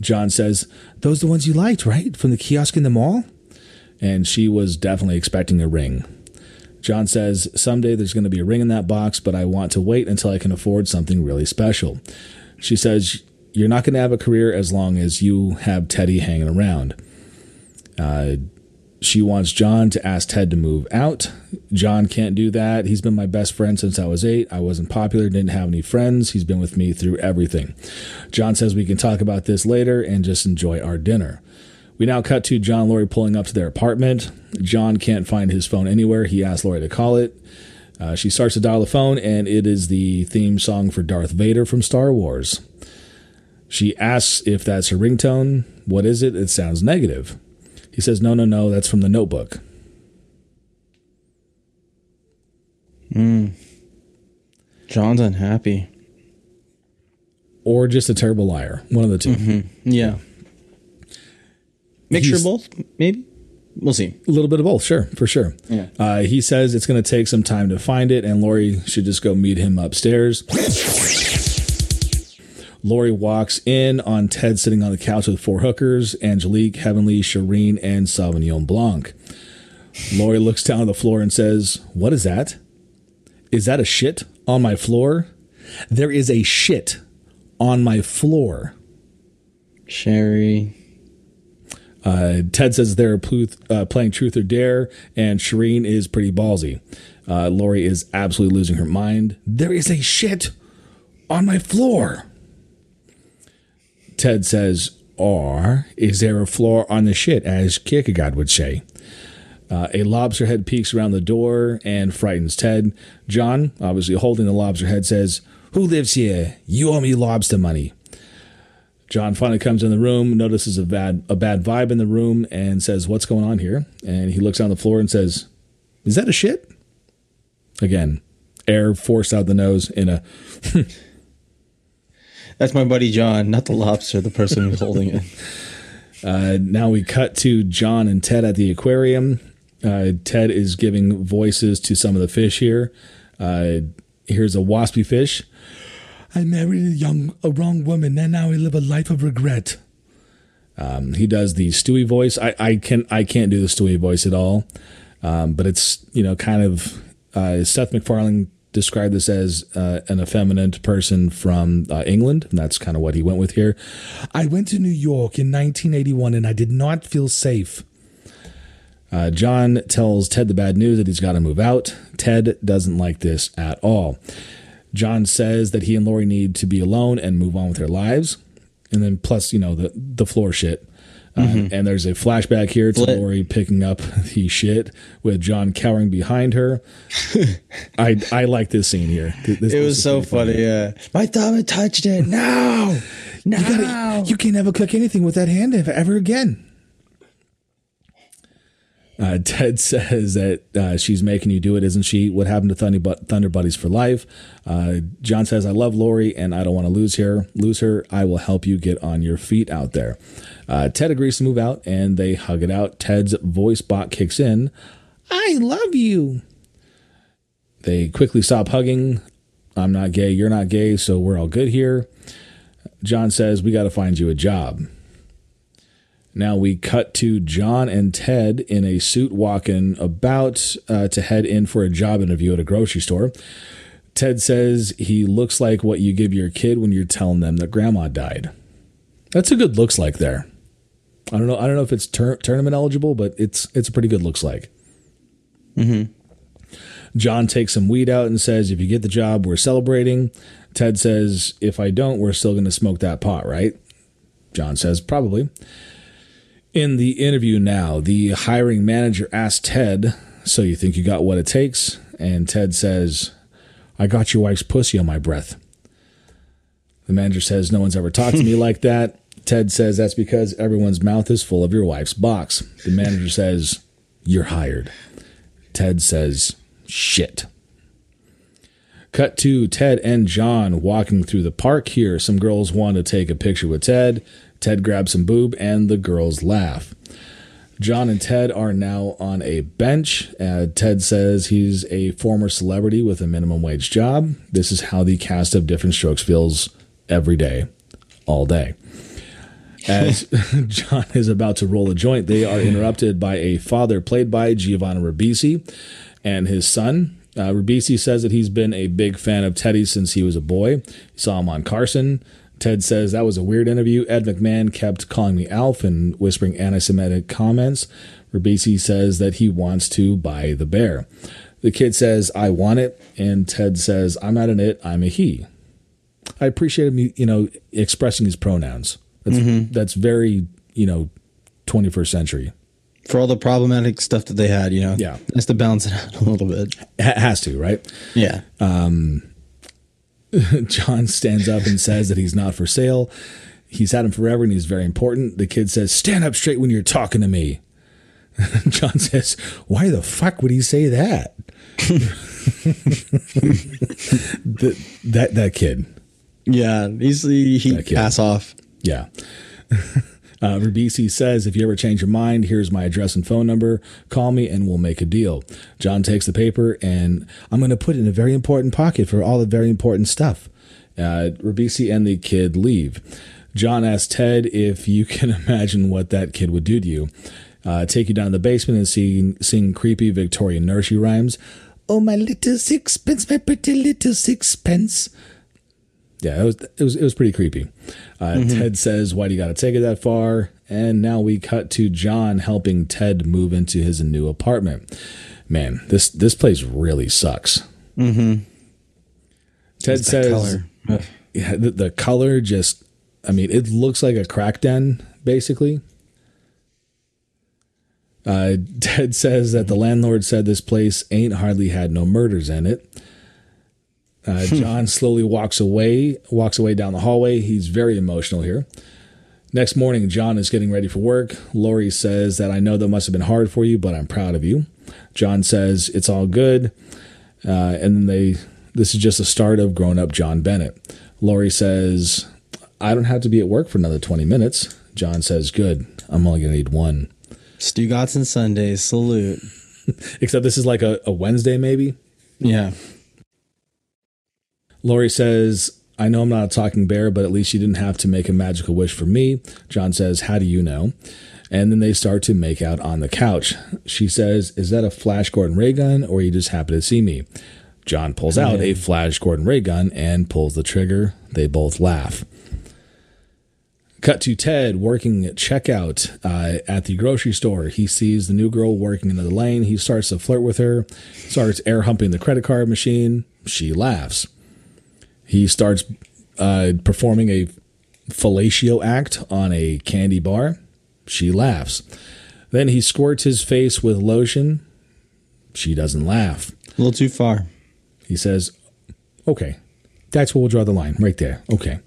John says, Those the ones you liked, right? From the kiosk in the mall? And she was definitely expecting a ring. John says, Someday there's going to be a ring in that box, but I want to wait until I can afford something really special. She says, You're not going to have a career as long as you have Teddy hanging around. Uh, she wants John to ask Ted to move out. John can't do that. He's been my best friend since I was eight. I wasn't popular, didn't have any friends. He's been with me through everything. John says we can talk about this later and just enjoy our dinner. We now cut to John Lori pulling up to their apartment. John can't find his phone anywhere. He asks Lori to call it. Uh, she starts to dial the phone, and it is the theme song for Darth Vader from Star Wars. She asks if that's her ringtone. What is it? It sounds negative. He says, No, no, no, that's from the notebook. John's unhappy. Or just a terrible liar. One of the 2 Yeah. Mixture He's- of both, maybe. We'll see. A little bit of both, sure, for sure. Yeah. Uh, he says it's going to take some time to find it, and Lori should just go meet him upstairs. Lori walks in on Ted sitting on the couch with four hookers Angelique, Heavenly, Shireen, and Sauvignon Blanc. Lori looks down on the floor and says, What is that? Is that a shit on my floor? There is a shit on my floor. Sherry. Uh, Ted says they're uh, playing Truth or Dare, and Shireen is pretty ballsy. Uh, Lori is absolutely losing her mind. There is a shit on my floor. Ted says, or is there a floor on the shit, as Kierkegaard would say? Uh, a lobster head peeks around the door and frightens Ted. John, obviously holding the lobster head, says, Who lives here? You owe me lobster money. John finally comes in the room, notices a bad a bad vibe in the room, and says, "What's going on here?" And he looks on the floor and says, "Is that a shit?" Again, air forced out the nose in a. That's my buddy John, not the lobster, the person who's holding it. Uh, now we cut to John and Ted at the aquarium. Uh, Ted is giving voices to some of the fish here. Uh, here's a waspy fish. I married a young, a wrong woman, and now I live a life of regret. Um, he does the Stewie voice. I, I can I can't do the Stewie voice at all, um, but it's you know kind of uh, Seth MacFarlane described this as uh, an effeminate person from uh, England, and that's kind of what he went with here. I went to New York in 1981, and I did not feel safe. Uh, John tells Ted the bad news that he's got to move out. Ted doesn't like this at all. John says that he and Lori need to be alone and move on with their lives. And then plus, you know, the the floor shit. Uh, And there's a flashback here to Flit. Lori picking up the shit with John cowering behind her. I I like this scene here. Th- this- It was so pretty funny. Yeah, my thumb had touched it. No, no. You, gotta, you can't ever click anything with that hand ever again. Uh, Ted says that uh, she's making you do it, isn't she? What happened to Thunder, Bu- Thunder Buddies for life? Uh, John says, I love Lori and I don't want to lose her. Lose her. I will help you get on your feet out there. Uh, Ted agrees to move out and they hug it out. Ted's voice bot kicks in. I love you. They quickly stop hugging. I'm not gay. You're not gay. So we're all good here. John says, We got to find you a job. Now we cut to John and Ted in a suit walking about uh, to head in for a job interview at a grocery store. Ted says he looks like what you give your kid when you're telling them that grandma died. That's a good looks like there. I don't know. I don't know if it's tur- tournament eligible, but it's it's a pretty good looks like. John takes some weed out and says, "If you get the job, we're celebrating." Ted says, "If I don't, we're still going to smoke that pot, right?" John says, "Probably." In the interview now, the hiring manager asks Ted, So you think you got what it takes? And Ted says, I got your wife's pussy on my breath. The manager says, No one's ever talked to me like that. Ted says, That's because everyone's mouth is full of your wife's box. The manager says, You're hired. Ted says, Shit. Cut to Ted and John walking through the park here. Some girls want to take a picture with Ted. Ted grabs some boob and the girls laugh. John and Ted are now on a bench. Uh, Ted says he's a former celebrity with a minimum wage job. This is how the cast of Diff'rent Strokes feels every day, all day. As John is about to roll a joint, they are interrupted by a father played by Giovanni Ribisi and his son. Uh, Ribisi says that he's been a big fan of Teddy since he was a boy. He saw him on Carson. Ted says that was a weird interview. Ed McMahon kept calling me Alf and whispering anti Semitic comments. Ribisi says that he wants to buy the bear. The kid says, I want it. And Ted says, I'm not an it, I'm a he. I appreciate him, you know, expressing his pronouns. That's, mm-hmm. that's very, you know, 21st century. For all the problematic stuff that they had, you know, Yeah. nice to balance it out a little bit. Ha- has to, right? Yeah, um, John stands up and says that he's not for sale. He's had him forever and he's very important. The kid says, Stand up straight when you're talking to me. John says, Why the fuck would he say that? the, that that kid. yeah. He's he, he kid. pass off. Yeah. Uh, Ribisi says, if you ever change your mind, here's my address and phone number. Call me and we'll make a deal. John takes the paper and I'm going to put it in a very important pocket for all the very important stuff. Uh, Ribisi and the kid leave. John asks Ted if you can imagine what that kid would do to you. Uh, take you down to the basement and sing creepy Victorian nursery rhymes. Oh, my little sixpence, my pretty little sixpence. Yeah, it was it was it was pretty creepy. Uh, Ted says, "Why do you got to take it that far?" And now we cut to John helping Ted move into his new apartment. Man, this this place really sucks. Mm-hmm. Ted says, color. "Yeah, the, the color just. I mean, it looks like a crack den, basically." Uh, Ted says that the landlord said this place ain't hardly had no murders in it. Uh, John slowly walks away, walks away down the hallway. He's very emotional here. Next morning, John is getting ready for work. Lori says that I know that must have been hard for you, but I'm proud of you. John says it's all good, uh, and then they. This is just the start of grown up John Bennett. Lori says, "I don't have to be at work for another 20 minutes." John says, "Good. I'm only gonna need one." Stu Gotson Sundays. Salute. Except this is like a, a Wednesday, maybe. Yeah. Lori says, I know I'm not a talking bear, but at least you didn't have to make a magical wish for me. John says, How do you know? And then they start to make out on the couch. She says, Is that a Flash Gordon ray gun, or you just happen to see me? John pulls out a Flash Gordon ray gun and pulls the trigger. They both laugh. Cut to Ted working at checkout uh, at the grocery store. He sees the new girl working in the lane. He starts to flirt with her, starts air humping the credit card machine. She laughs. He starts uh, performing a fellatio act on a candy bar. She laughs. Then he squirts his face with lotion. She doesn't laugh. A little too far. He says, Okay, that's where we'll draw the line, right there. Okay.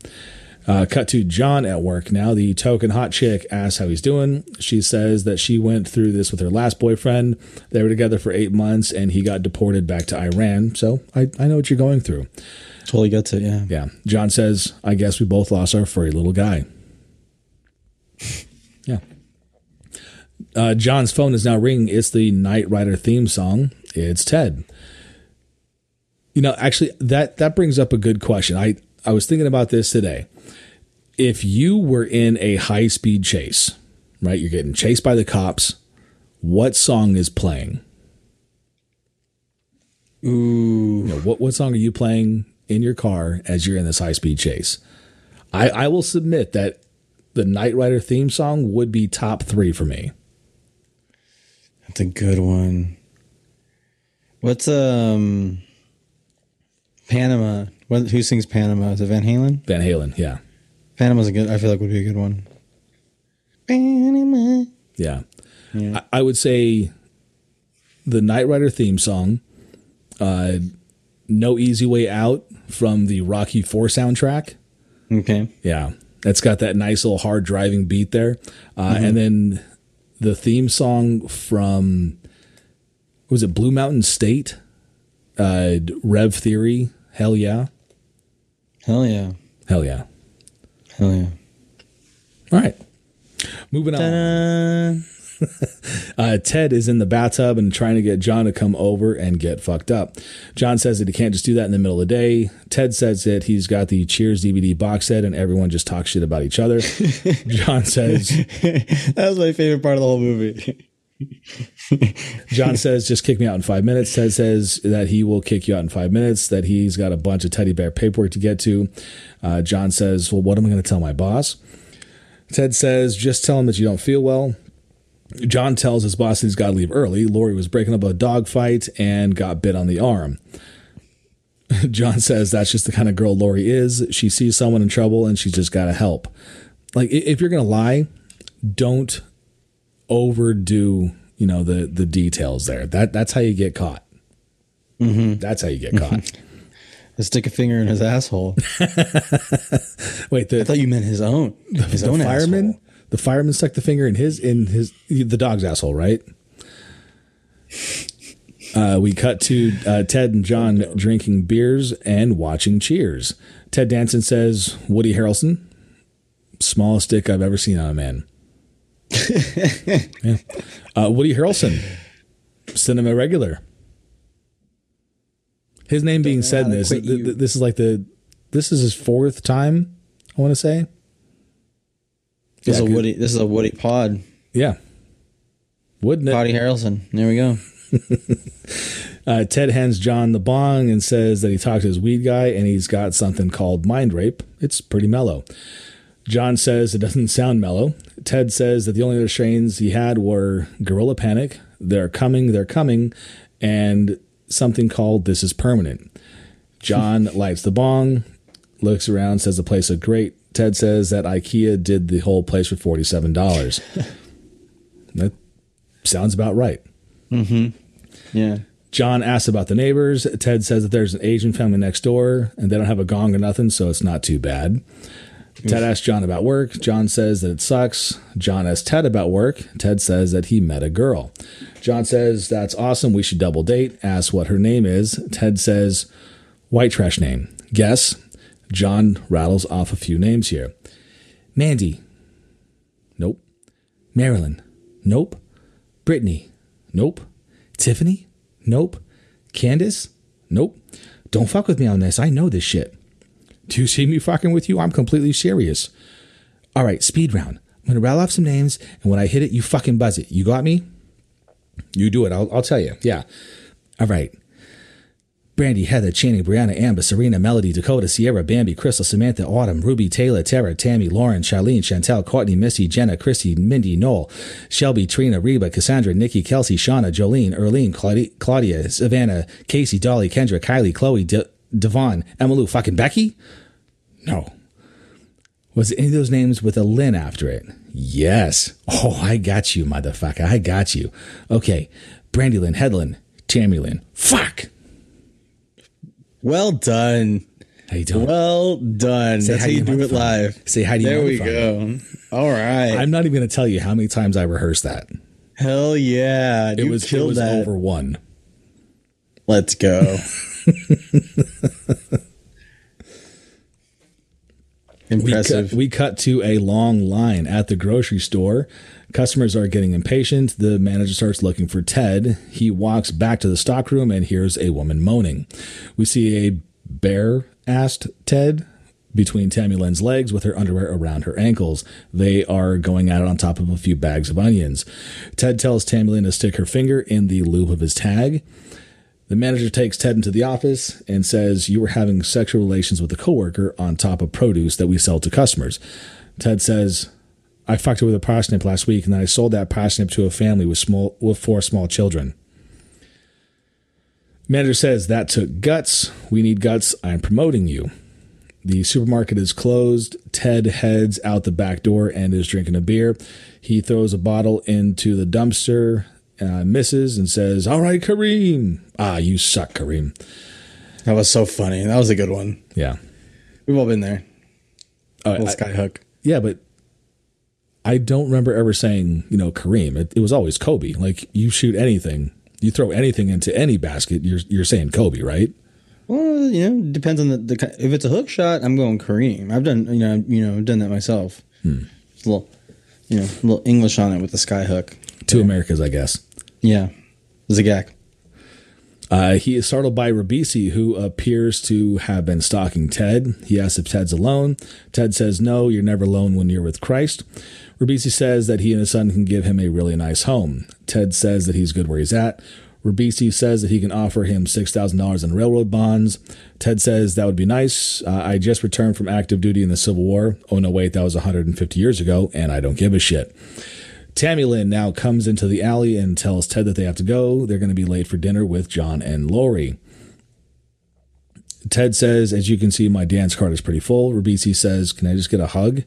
Uh, cut to John at work now. The token hot chick asks how he's doing. She says that she went through this with her last boyfriend. They were together for eight months and he got deported back to Iran. So I, I know what you're going through. Totally gets it. Yeah. Yeah. John says, I guess we both lost our furry little guy. Yeah. Uh, John's phone is now ringing. It's the Knight Rider theme song. It's Ted. You know, actually, that that brings up a good question. I I was thinking about this today. If you were in a high speed chase, right? You're getting chased by the cops. What song is playing? Ooh. You know, what what song are you playing in your car as you're in this high speed chase? I, I will submit that the Knight Rider theme song would be top three for me. That's a good one. What's um Panama? What, who sings Panama? Is it Van Halen? Van Halen, yeah, Panama's a good. I feel like would be a good one. Panama. yeah. Yeah. I, I would say the Knight Rider theme song, uh, "No Easy Way Out" from the Rocky Four soundtrack. Okay. Yeah, that's got that nice little hard driving beat there, uh, and then the theme song from was it Blue Mountain State, uh, Rev Theory. Hell yeah, Hell yeah. hell yeah. Hell yeah. All right, moving on. Ta-da. Uh, Ted is in the bathtub and trying to get John to come over and get fucked up. John says that he can't just do that in the middle of the day. Ted says that he's got the Cheers DVD box set and everyone just talks shit about each other. John says that was my favorite part of the whole movie. John says, just kick me out in five minutes. Ted says that he will kick you out in five minutes, that he's got a bunch of teddy bear paperwork to get to. Uh, John says, well, what am I going to tell my boss? Ted says, just tell him that you don't feel well. John tells his boss that he's got to leave early. Lori was breaking up a dog fight and got bit on the arm. John says that's just the kind of girl Lori is. She sees someone in trouble and she's just got to help. Like, if you're going to lie, don't overdo you know the the details there that that's how you get caught mm-hmm. that's how you get caught Stick a finger in his asshole. wait the, I thought you meant his own. His the own fireman asshole. The fireman stuck the finger in his in his the dog's asshole right uh, we cut to uh, Ted and John drinking beers and watching Cheers. Ted Danson says, "Woody Harrelson, smallest dick I've ever seen on a man." yeah. Uh, Woody Harrelson, cinema regular. His name being said in this, th- th- this is like the, this is his fourth time. I want to say. This Yeah, is a Woody. This is a Woody pod. Yeah. Wouldn't it? Potty Harrelson. There we go. Uh, Ted hands John the bong and says that he talked to his weed guy and he's got something called mind rape. It's pretty mellow. John says it doesn't sound mellow. Ted says that the only other strains he had were Gorilla Panic, They're Coming, They're Coming, and something called This Is Permanent. John lights the bong, looks around, says the place looked great. Ted says that IKEA did the whole place for $47. that sounds about right. Mm-hmm. Yeah. John asks about the neighbors. Ted says that there's an Asian family next door and they don't have a gong or nothing, so it's not too bad. Ted asks John about work. John says that it sucks. John asks Ted about work. Ted says that he met a girl. John says that's awesome. We should double date. Asks what her name is. Ted says white trash name. Guess. John rattles off a few names here. Mandy. Nope. Marilyn. Nope. Brittany. Nope. Tiffany? Nope. Candace? Nope. Don't fuck with me on this. I know this shit. Do you see me fucking with you? I'm completely serious. All right, speed round. I'm gonna rattle off some names, and when I hit it, you fucking buzz it. You got me? You do it. I'll, I'll tell you. Yeah. All right. Brandy, Heather, Channing, Brianna, Amber, Serena, Melody, Dakota, Sierra, Bambi, Crystal, Samantha, Autumn, Ruby, Taylor, Tara, Tammy, Lauren, Charlene, Chantel, Courtney, Missy, Jenna, Christy, Mindy, Noel, Shelby, Trina, Reba, Cassandra, Nikki, Kelsey, Shauna, Jolene, Erlene, Claudia, Savannah, Casey, Dolly, Kendra, Kylie, Chloe, De- Devon, Emmylou, fucking Becky? No. Was any of those names with a Lynn after it? Yes. Oh, I got you, motherfucker. I got you. Okay. Brandy Lynn, Headland, Tammy Lynn. Fuck. Well done. How you doing? Well done. Say That's how you do it live. Say hi to you There we go. All right. I'm not even going to tell you how many times I rehearsed that. Hell yeah. It you was it was that. over one. Let's go. We Impressive. cut, we cut to a long line at the grocery store. Customers are getting impatient. The manager starts looking for Ted. He walks back to the stockroom and hears a woman moaning. We see a bare assed Ted between Tammy Lynn's legs with her underwear around her ankles. They are going at it on top of a few bags of onions. Ted tells Tammy Lynn to stick her finger in the loop of his tag. The manager takes Ted into the office and says, You were having sexual relations with a coworker on top of produce that we sell to customers. Ted says, I fucked her with a parsnip last week and then I sold that parsnip to a family with small with four small children. Manager says that took guts. We need guts. I'm promoting you. The supermarket is closed. Ted heads out the back door and is drinking a beer. He throws a bottle into the dumpster, uh, misses, and says, All right, Kareem. Ah, you suck, Kareem. that was so funny. That was a good one. Yeah. We've all been there. Uh, Little I- sky hook. yeah, but I don't remember ever saying, you know, Kareem. It, it was always Kobe. Like, you shoot anything, you throw anything into any basket, you're, you're saying Kobe, right? Well, you know, depends on the, the if it's a hook shot, I'm going Kareem. I've done you know you know I've done that myself. Hmm. Just a little you know a little English on it with the sky hook. Two Americas, I guess. Yeah, Zagak. Uh, he is startled by Ribisi, who appears to have been stalking Ted. He asks if Ted's alone. Ted says, No, you're never alone when you're with Christ. Ribisi says that he and his son can give him a really nice home. Ted says that he's good where he's at. Ribisi says that he can offer him $6,000 in railroad bonds. Ted says that would be nice. Uh, I just returned from active duty in the Civil War. Oh, no, wait, that was 150 years ago, and I don't give a shit. Tammy Lynn now comes into the alley and tells Ted that they have to go. They're going to be late for dinner with John and Lori. Ted says, as you can see, my dance card is pretty full. Ribisi says, Can I just get a hug?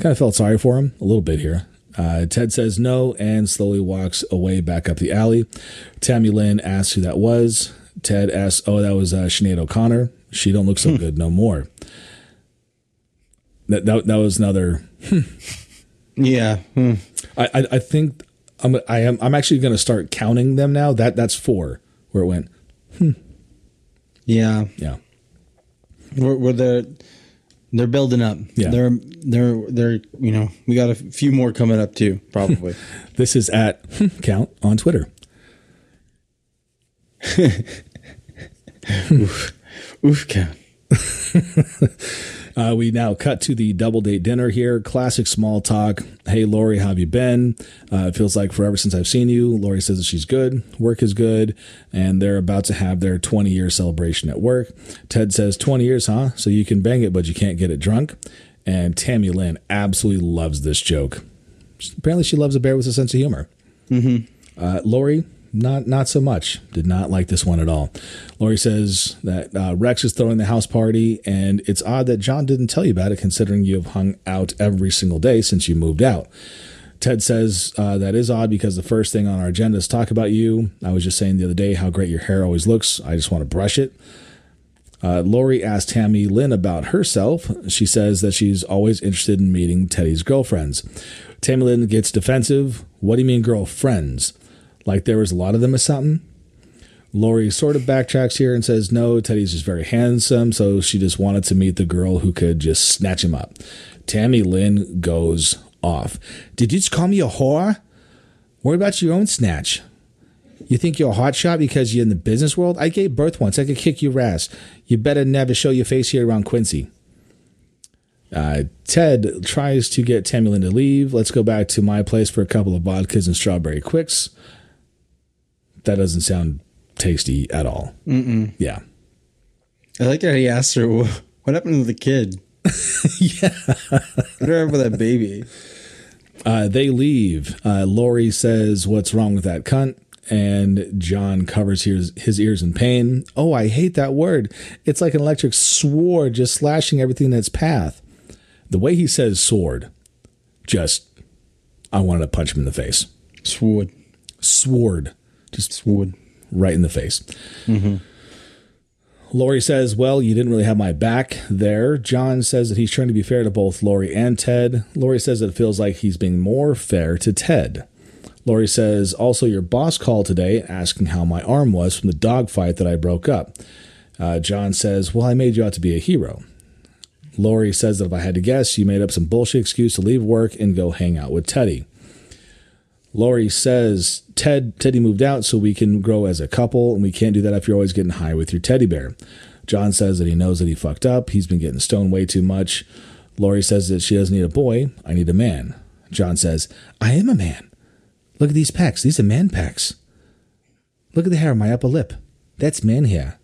Kind of felt sorry for him a little bit here. Uh, Ted says no and slowly walks away back up the alley. Tammy Lynn asks who that was. Ted asks, Oh, that was uh, Sinead O'Connor. She don't look so good no more. That, that, that was another Yeah, hmm. I, I, I think I'm I am I'm actually going to start counting them now. That that's four where it went. yeah. Yeah, Where were there They're building up. Yeah. They're they're they're you know we got a few more coming up too probably. This is at count on Twitter. Oof, oof, count. Uh, we now cut to the double date dinner here. Classic small talk. Hey, Lori, how have you been? Uh, it feels like forever since I've seen you. Lori says that she's good, work is good, and they're about to have their 20 year celebration at work. Ted says, 20 years, huh? So you can bang it, but you can't get it drunk. And Tammy Lynn absolutely loves this joke. Apparently, she loves a bear with a sense of humor. Uh, Lori, not not so much. Did not like this one at all. Lori says that uh, Rex is throwing the house party, and it's odd that John didn't tell you about it, considering you have hung out every single day since you moved out. Ted says uh, that is odd because the first thing on our agenda is talk about you. I was just saying the other day how great your hair always looks. I just want to brush it. Uh, Lori asked Tammy Lynn about herself. She says that she's always interested in meeting Teddy's girlfriends. Tammy Lynn gets defensive. What do you mean, girlfriends? Like there was a lot of them or something? Lori sort of backtracks here and says, no, Teddy's just very handsome, so she just wanted to meet the girl who could just snatch him up. Tammy Lynn goes off. Did you just call me a whore? Worry about your own snatch. You think you're a hot shot because you're in the business world? I gave birth once. I could kick your ass. You better never show your face here around Quincy. Uh, Ted tries to get Tammy Lynn to leave. Let's go back to my place for a couple of vodkas and strawberry Quiks. That doesn't sound tasty at all. Mm-mm. Yeah. I like that he asked her what happened to the kid. yeah. What happened with that baby? Uh, they leave. Uh, Lori says, What's wrong with that cunt? And John covers his, his ears in pain. Oh, I hate that word. It's like an electric sword just slashing everything in its path. The way he says sword, just, I wanted to punch him in the face. Sword. Sword, just Sword. right in the face. Lori says, Well, you didn't really have my back there. John says that he's trying to be fair to both Lori and Ted. Lori says that it feels like he's being more fair to Ted. Lori says, Also, your boss called today asking how my arm was from the dogfight that I broke up. Uh, John says, Well, I made you out to be a hero. Lori says that if I had to guess, you made up some bullshit excuse to leave work and go hang out with Teddy. Lori says Ted Teddy moved out so we can grow as a couple, and we can't do that if you're always getting high with your teddy bear. John says that he knows that he fucked up. He's been getting stoned way too much. Lori says that she doesn't need a boy. I need a man. John says, I am a man. Look at these pecs. These are man pecs. Look at the hair on my upper lip. That's man hair.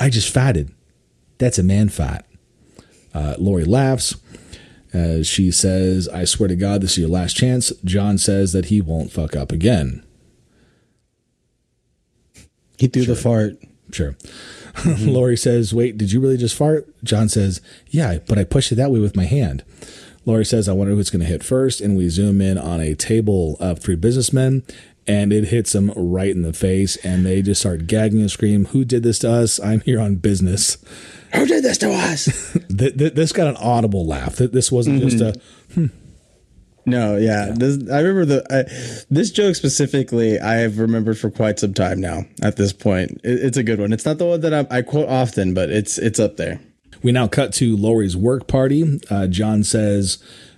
I just fatted. That's a man fat. Uh, Lori laughs. Uh, she says, I swear to God, this is your last chance. John says that he won't fuck up again. He threw the fart. Sure. Lori says, Wait, did you really just fart? John says, Yeah, but I pushed it that way with my hand. Lori says, I wonder who's going to hit first. And we zoom in on a table of three businessmen, and it hits them right in the face. And they just start gagging and scream, Who did this to us? I'm here on business. Who did this to us? Th- th- this got an audible laugh. Th- This wasn't just a, no, yeah. This, I remember the I, this joke specifically. I have remembered for quite some time now. At this point, it, it's a good one. It's not the one that I, I quote often, but it's it's up there. We now cut to Lori's work party. Uh, John says,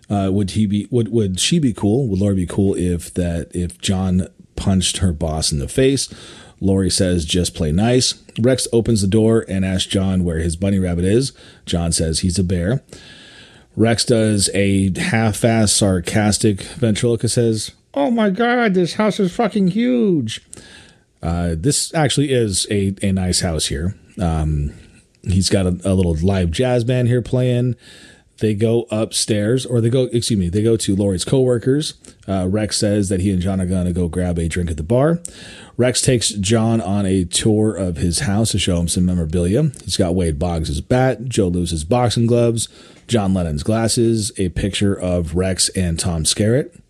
uh, "Would he be? Would would she be cool? Would Lori be cool if that if John punched her boss in the face?" Lori says, "Just play nice." Rex opens the door and asks John where his bunny rabbit is. John says he's a bear. Rex does a half assed sarcastic ventriloquist says, "Oh my god, this house is fucking huge." Uh, this actually is a, a nice house here. Um, he's got a, a little live jazz band here playing. They go upstairs, or they go, excuse me, they go to Lori's coworkers. Uh, Rex says that he and John are going to go grab a drink at the bar. Rex takes John on a tour of his house to show him some memorabilia. He's got Wade Boggs' bat, Joe Louis's boxing gloves, John Lennon's glasses, a picture of Rex and Tom Skerritt.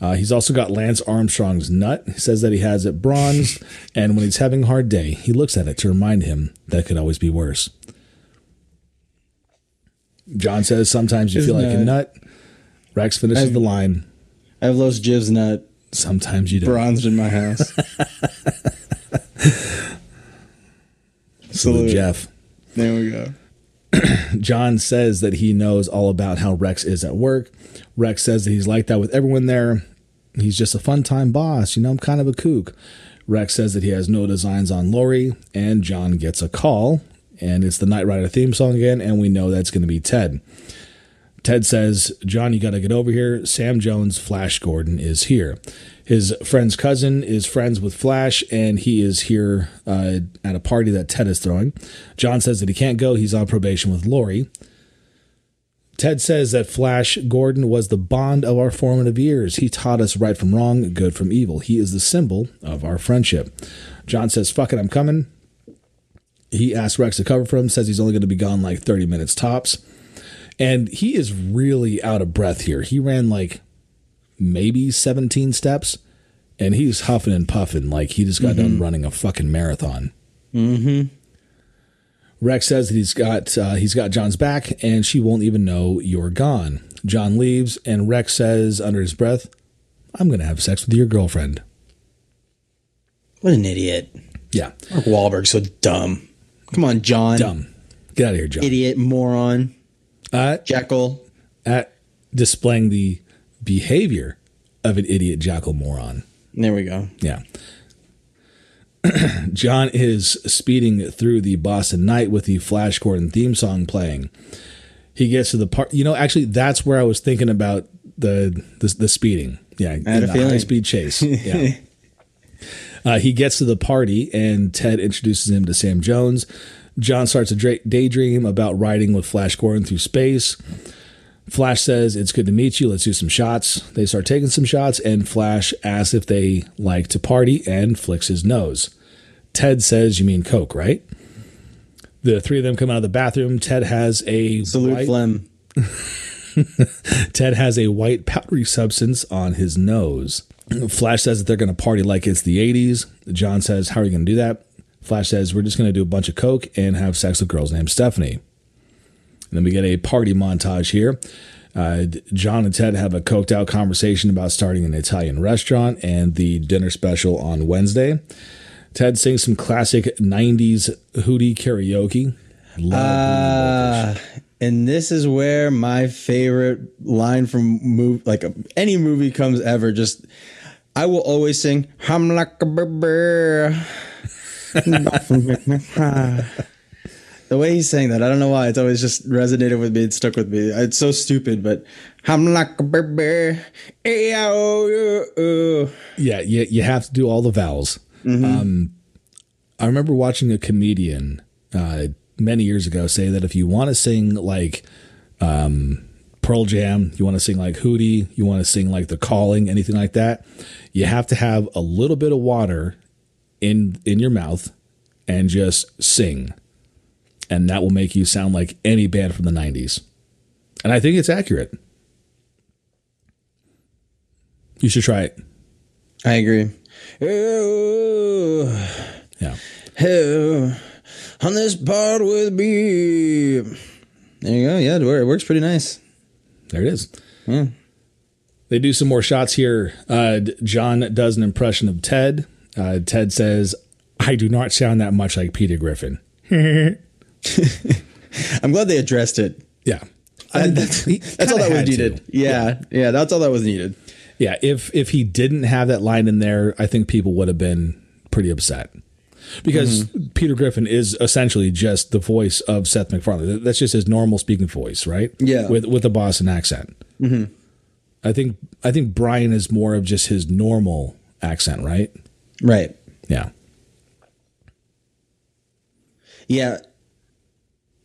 Uh, he's also got Lance Armstrong's nut. He says that he has it bronzed, and when he's having a hard day, he looks at it to remind him that it could always be worse. John says sometimes you His feel like a nut. nut. Rex finishes I've- the line. I have Los Jivs nut Sometimes you don't. bronzed in my house. Salute, Salute. Jeff. there we go. John says that he knows all about how Rex is at work. Rex says that he's like that with everyone there. He's just a fun time boss. You know, I'm kind of a kook. Rex says that he has no designs on Lori, and John gets a call, and it's the Knight Rider theme song again, and we know that's going to be Ted. Ted says, John, you got to get over here. Sam Jones, Flash Gordon, is here. His friend's cousin is friends with Flash, and he is here uh, at a party that Ted is throwing. John says that he can't go. He's on probation with Lori. Ted says that Flash Gordon was the bond of our formative years. He taught us right from wrong, good from evil. He is the symbol of our friendship. John says, Fuck it, I'm coming. He asks Rex to cover for him, says he's only going to be gone like 30 minutes tops. And he is really out of breath here. He ran like maybe 17 steps and he's huffing and puffing like he just got mm-hmm. done running a fucking marathon. Mm-hmm. Rex says that he's got uh, he's got John's back and she won't even know you're gone. John leaves and Rex says under his breath, "I'm going to have sex with your girlfriend." What an idiot! Yeah, Mark Wahlberg's so dumb. Come on, John. Dumb. Get out of here, John. Idiot, moron. Uh, Jackal. At displaying the behavior of an idiot jackal moron. There we go. Yeah. John is speeding through the Boston night with the Flash Gordon theme song playing. He gets to the part. You know, actually, that's where I was thinking about the the, the speeding. Yeah, I had a high speed chase. Yeah. Uh, he gets to the party, and Ted introduces him to Sam Jones. John starts a daydream about riding with Flash Gordon through space. Flash says, It's good to meet you. Let's do some shots. They start taking some shots, and Flash asks if they like to party and flicks his nose. Ted says, You mean Coke, right? The three of them come out of the bathroom. Ted has a salute white, phlegm. Ted has a white powdery substance on his nose. Flash says that they're going to party like it's the 80s. John says, How are you going to do that? Flash says, We're just going to do a bunch of Coke and have sex with girls named Stephanie. And then we get a party montage here. Uh, John and Ted have a coked out conversation about starting an Italian restaurant and the dinner special on Wednesday. Ted sings some classic 90s hootie karaoke. Uh, and this is where my favorite line from like any movie comes ever. Just I will always sing "I'm like a bird." the way he's saying that, I don't know why. It's always just resonated with me. It stuck with me. It's so stupid, but I'm like a baby. Yeah, you, you have to do all the vowels. Mm-hmm. Um, I remember watching a comedian uh, many years ago say that if you want to sing like um, Pearl Jam, you want to sing like Hootie, you want to sing like The Calling, anything like that, you have to have a little bit of water in in your mouth and just sing and that will make you sound like any band from the 90s. And I think it's accurate. You should try it. I agree. Oh, yeah. On this part with me. There you go. Yeah, it works pretty nice. There it is. Yeah. They do some more shots here. Uh, John does an impression of Ted. Uh, Ted says, I do not sound that much like Peter Griffin. I'm glad they addressed it. Yeah. I, that's, that's all that was needed. Yeah, yeah, yeah, that's all that was needed. Yeah, if if he didn't have that line in there, I think people would have been pretty upset. Because mm-hmm. Peter Griffin is essentially just the voice of Seth MacFarlane. That's just his normal speaking voice, right? Yeah. With with a Boston accent. Mm-hmm. I think I think Brian is more of just his normal accent, right? Right. Yeah. Yeah,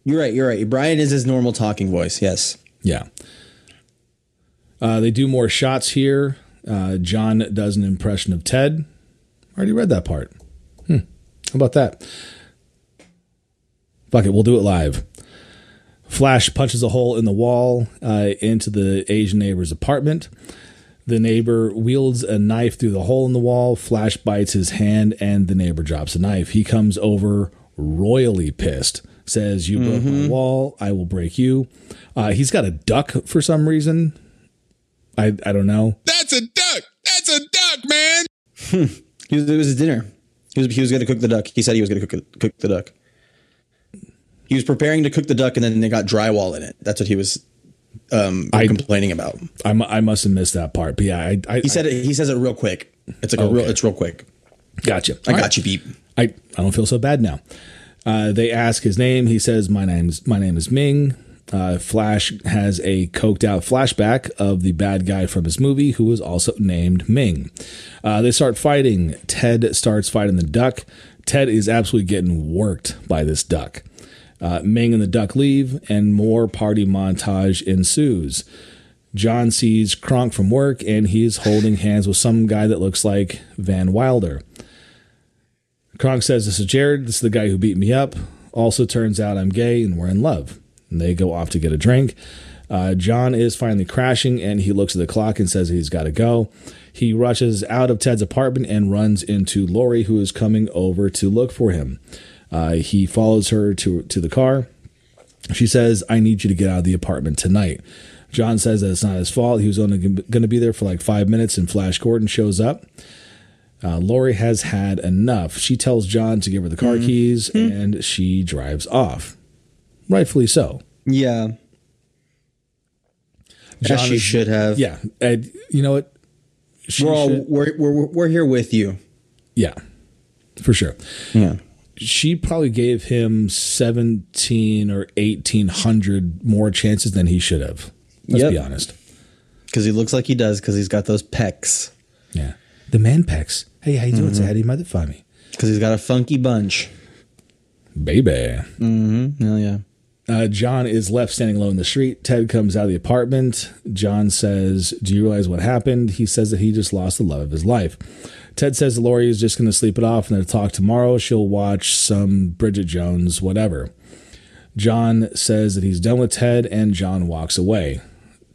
you're right. You're right. Brian is his normal talking voice. Yes. Yeah. Uh, they do more shots here. Uh, John does an impression of Ted. I Already read that part. Hmm. How about that? Fuck it. We'll do it live. Flash punches a hole in the wall uh, into the Asian neighbor's apartment. The neighbor wields a knife through the hole in the wall. Flash bites his hand, and the neighbor drops a knife. He comes over royally pissed says, You broke mm-hmm. my wall, I will break you. Uh, he's got a duck for some reason. I, I don't know. That's a duck. That's a duck, man. he was, it was a dinner. He was, he was going to cook the duck. He said he was going to cook, cook the duck. he was preparing to cook the duck, and then they got drywall in it. That's what he was um, I- complaining about. I, I must have missed that part, but yeah, I, I He said it. He says it real quick. It's like a real. Okay. It's real quick. gotcha. I All got right. you, beep. I, I don't feel so bad now. Uh, they ask his name. He says, "My name's my name is Ming." Uh, Flash has a coked out flashback of the bad guy from his movie, who was also named Ming. Uh, they start fighting. Ted starts fighting the duck. Ted is absolutely getting worked by this duck. Uh, Ming and the duck leave, and more party montage ensues. John sees Kronk from work, and he's holding hands with some guy that looks like Van Wilder. Kronk says, This is Jared. This is the guy who beat me up. Also, turns out I'm gay and we're in love. And they go off to get a drink. Uh, John is finally crashing and he looks at the clock and says he's got to go. He rushes out of Ted's apartment and runs into Lori, who is coming over to look for him. Uh, he follows her to, to the car. She says, I need you to get out of the apartment tonight. John says that it's not his fault. He was only going to be there for like five minutes, and Flash Gordon shows up. Uh, Lori has had enough. She tells John to give her the car keys, and she drives off. Rightfully so. Yeah. John As she is- should have. Yeah, and you know what? She We're all should- we're, we're we're here with you. yeah, for sure. Yeah. She probably gave him seventeen or eighteen hundred more chances than he should have. Let's Yep. be honest. Because he looks like he does. Because he's got those pecs. Yeah, the man pecs. Hey, how you doing? Mother find me, Because he's got a funky bunch. baby. Mm-hmm. Hell yeah. Uh, John is left standing alone in the street. Ted comes out of the apartment. John says, Do you realize what happened? He says that he just lost the love of his life. Ted says Lori is just going to sleep it off and they'll talk tomorrow. She'll watch some Bridget Jones, whatever. John says that he's done with Ted and John walks away.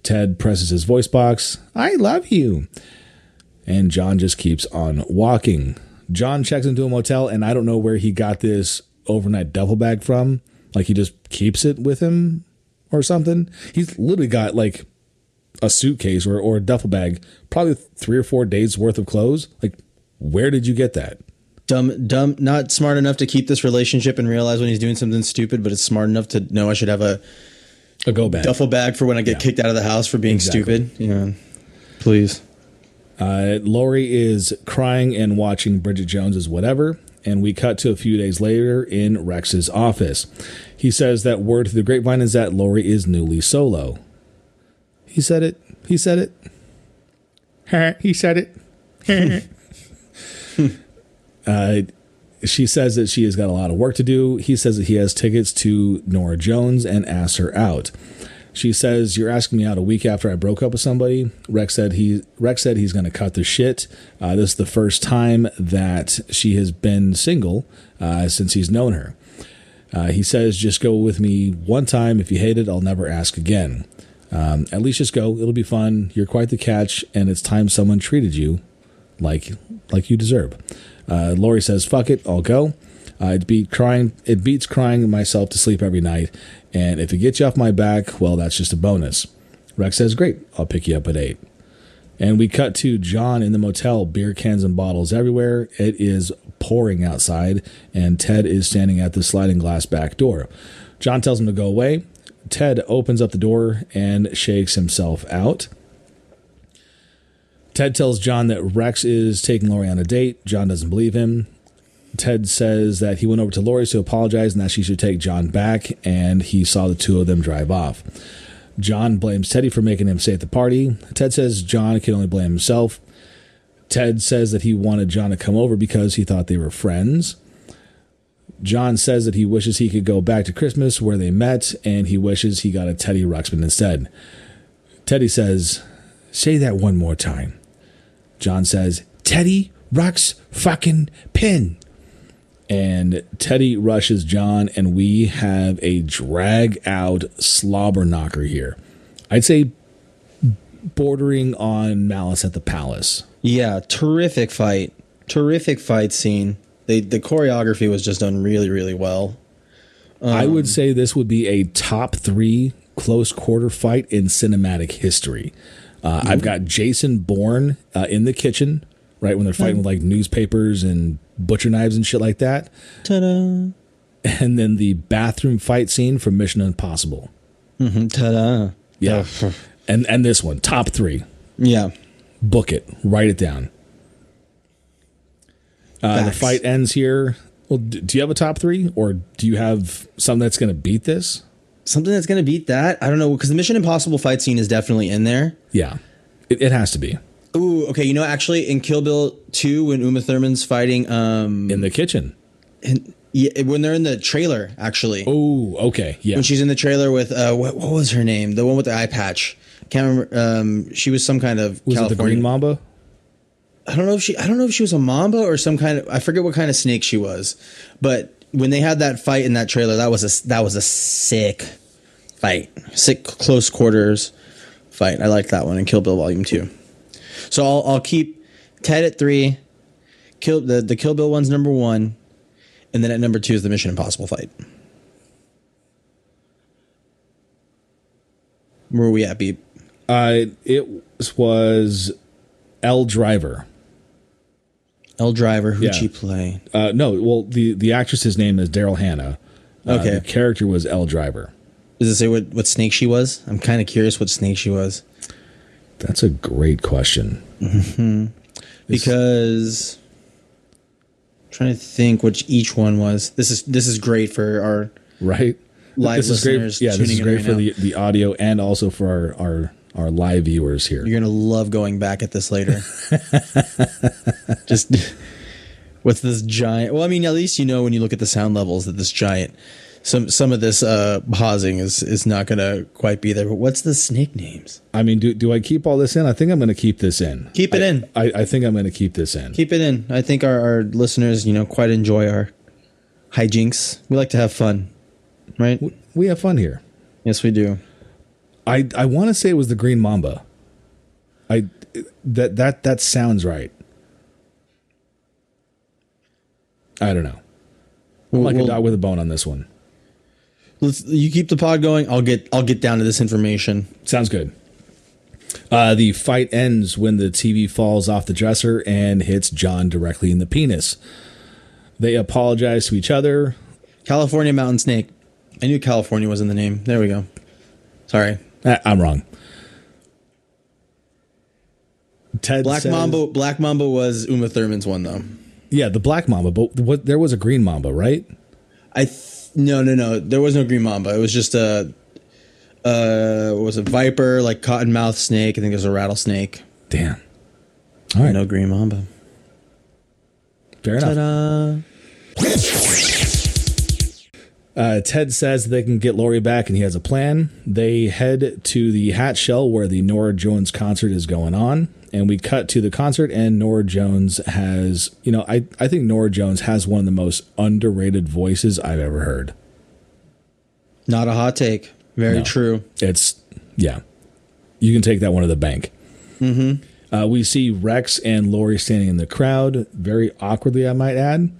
Ted presses his voice box. I love you. And John just keeps on walking. John checks into a motel, and I don't know where he got this overnight duffel bag from. Like he just keeps it with him or something. He's literally got like a suitcase or, or a duffel bag, probably three or four days worth of clothes. Like, where did you get that? Dumb, dumb, not smart enough to keep this relationship and realize when he's doing something stupid, but it's smart enough to know I should have a A go bag. duffel bag for when I get Yeah. kicked out of the house for being Exactly. stupid. Yeah. Please. Uh, Lori is crying and watching Bridget Jones's whatever, and we cut to a few days later in Rex's office. He says that word to the grapevine is that Lori is newly solo. He said it. He said it. he said it. uh, she says that she has got a lot of work to do. He says that he has tickets to Norah Jones and asks her out. She says, "You're asking me out a week after I broke up with somebody." Rex said he Rex said he's going to cut the shit. Uh, this is the first time that she has been single uh, since he's known her. Uh, he says, "Just go with me one time. If you hate it, I'll never ask again. Um, at least just go. It'll be fun. You're quite the catch, and it's time someone treated you like like you deserve." Uh, Lori says, "Fuck it, I'll go." Uh, it beat crying. It beats crying myself to sleep every night, and if it gets you off my back, well, that's just a bonus. Rex says, "Great, I'll pick you up at 8. And we cut to John in the motel, beer cans and bottles everywhere. It is pouring outside, and Ted is standing at the sliding glass back door. John tells him to go away. Ted opens up the door and shakes himself out. Ted tells John that Rex is taking Lori on a date. John doesn't believe him. Ted says that he went over to Lori's to apologize and that she should take John back, and he saw the two of them drive off. John blames Teddy for making him stay at the party. Ted says John can only blame himself. Ted says that he wanted John to come over because he thought they were friends. John says that he wishes he could go back to Christmas where they met, and he wishes he got a Teddy Ruxpin instead. Teddy says, Say that one more time. John says, Teddy Rux fucking pin. And Teddy rushes John, and we have a drag out slobber knocker here. I'd say bordering on Malice at the Palace. Yeah, terrific fight. Terrific fight scene. They, the choreography was just done really, really well. I would say this would be a top three close quarter fight in cinematic history. Uh, I've got Jason Bourne uh, in the kitchen, right when they're fighting with like newspapers and butcher knives and shit like that. Ta-da. and then the bathroom fight scene from Mission Impossible. Ta-da. Yeah, and and this one, top three. Yeah. Book it, write it down. Uh, the fight ends here. Well, do you have a top three, or do you have something that's going to beat this? Something that's gonna beat that? I don't know because the Mission Impossible fight scene is definitely in there. Yeah, it, it has to be Ooh, okay. You know, actually, in Kill Bill two, when Uma Thurman's fighting, um, in the kitchen. in, yeah, when they're in the trailer, actually, Oh, okay, yeah. when she's in the trailer with uh, what, what was her name? The one with the eye patch. Can't remember. Um, she was some kind of was it California. the Green Mamba? I don't know if she. I don't know if she was a mamba or some kind of. I forget what kind of snake she was, but when they had that fight in that trailer, that was a that was a sick fight, sick close quarters fight. I like that one in Kill Bill Volume Two. So I'll I'll keep Ted at three. Kill the the Kill Bill one's number one, and then at number two is the Mission Impossible fight. Where are we at, Beep? Uh, it was Elle Driver. Elle Driver, who'd Yeah. she play? Uh, no, well, the the actress's name is Daryl Hannah. Uh, Okay. the character was Elle Driver. Does it say what, what snake she was? I'm kind of curious what snake she was. That's a great question. Mm-hmm. because I'm trying to think which each one was. This is this is great for our Right? Live this is listeners great. Yeah, this is great right for now. the the audio and also for our our, our live viewers here. you're gonna love going back at this later. Just with this giant? Well, I mean, at least you know when you look at the sound levels that this giant. Some some of this uh pausing is is not gonna quite be there. But what's the snake names? I mean, do do I keep all this in? I think I'm going to keep this in. Keep it I- in. I, I think I'm going to keep this in. Keep it in. I think our, our listeners, you know, quite enjoy our hijinks. We like to have fun, right? we have fun here. Yes, we do. I I want to say it was the Green Mamba. I that that that sounds right. I don't know. I'm like We'll- a dog with a bone on this one. Let's you keep the pod going. I'll get I'll get down to this information. Sounds good. Uh, the fight ends when the TV falls off the dresser and hits John directly in the penis. They apologize to each other. California Mountain Snake. I knew California was in the name. There we go. Sorry. I'm wrong. Ted Black says- Mamba Black Mamba was Uma Thurman's one though. Yeah, the Black Mamba, but what there was a Green Mamba, right? I th- no no no. There was no green mamba. It was just a uh was it viper like cottonmouth snake. I think it was a rattlesnake. Damn. All right, No green mamba. fair enough. Ta-da. Uh, Ted says they can get Lori back, and he has a plan. They head to the Hatch Shell where the Norah Jones concert is going on, and we cut to the concert. And Norah Jones has, you know, I I think Norah Jones has one of the most underrated voices I've ever heard. Not a hot take. Very No. true. It's yeah, you can take that one to the bank. Mm-hmm. Uh, we see Rex and Lori standing in the crowd, very awkwardly, I might add.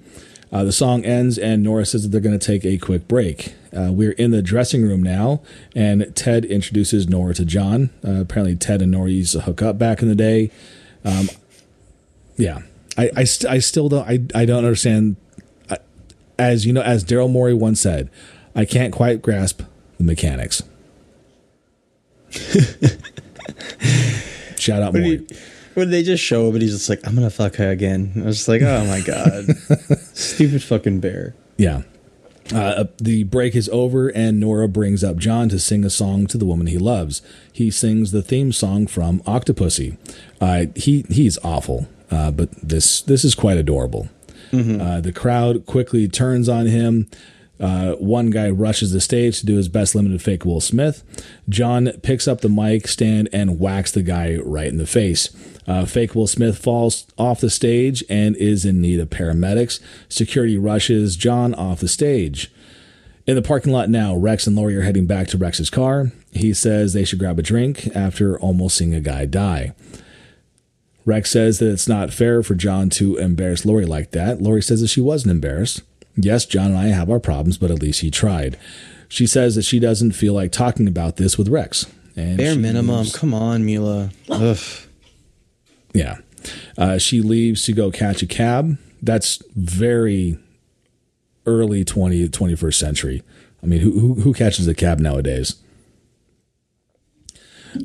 Uh, the song ends, and Norah says that they're going to take a quick break. Uh, we're in the dressing room now, and Ted introduces Norah to John. Uh, apparently, Ted and Norah used to hook up back in the day. Um, yeah, I I, st- I still don't I, I don't understand. I, as you know, as Daryl Morey once said, I can't quite grasp the mechanics. Shout out Morey. he, when they just show up and he's just like, I'm gonna fuck her again. I was just like, oh my god, stupid fucking bear. Yeah. Uh, the break is over, and Norah brings up John to sing a song to the woman he loves. He sings the theme song from Octopussy. Uh, he he's awful, uh, but this this is quite adorable. Uh, the crowd quickly turns on him. Uh, one guy rushes the stage to do his best limited fake Will Smith. John picks up the mic stand and whacks the guy right in the face. Uh, fake Will Smith falls off the stage and is in need of paramedics. Security rushes John off the stage. In the parking lot now, Rex and Lori are heading back to Rex's car. He says they should grab a drink after almost seeing a guy die. Rex says that it's not fair for John to embarrass Lori like that. Lori says that she wasn't embarrassed. Yes, John and I have our problems, but at least he tried. She says that she doesn't feel like talking about this with Rex. And Bare minimum. leaves- Come on, Mila. Ugh. Yeah. Uh, she leaves to go catch a cab. That's very early 20th, 21st century. I mean, who, who, who catches a cab nowadays?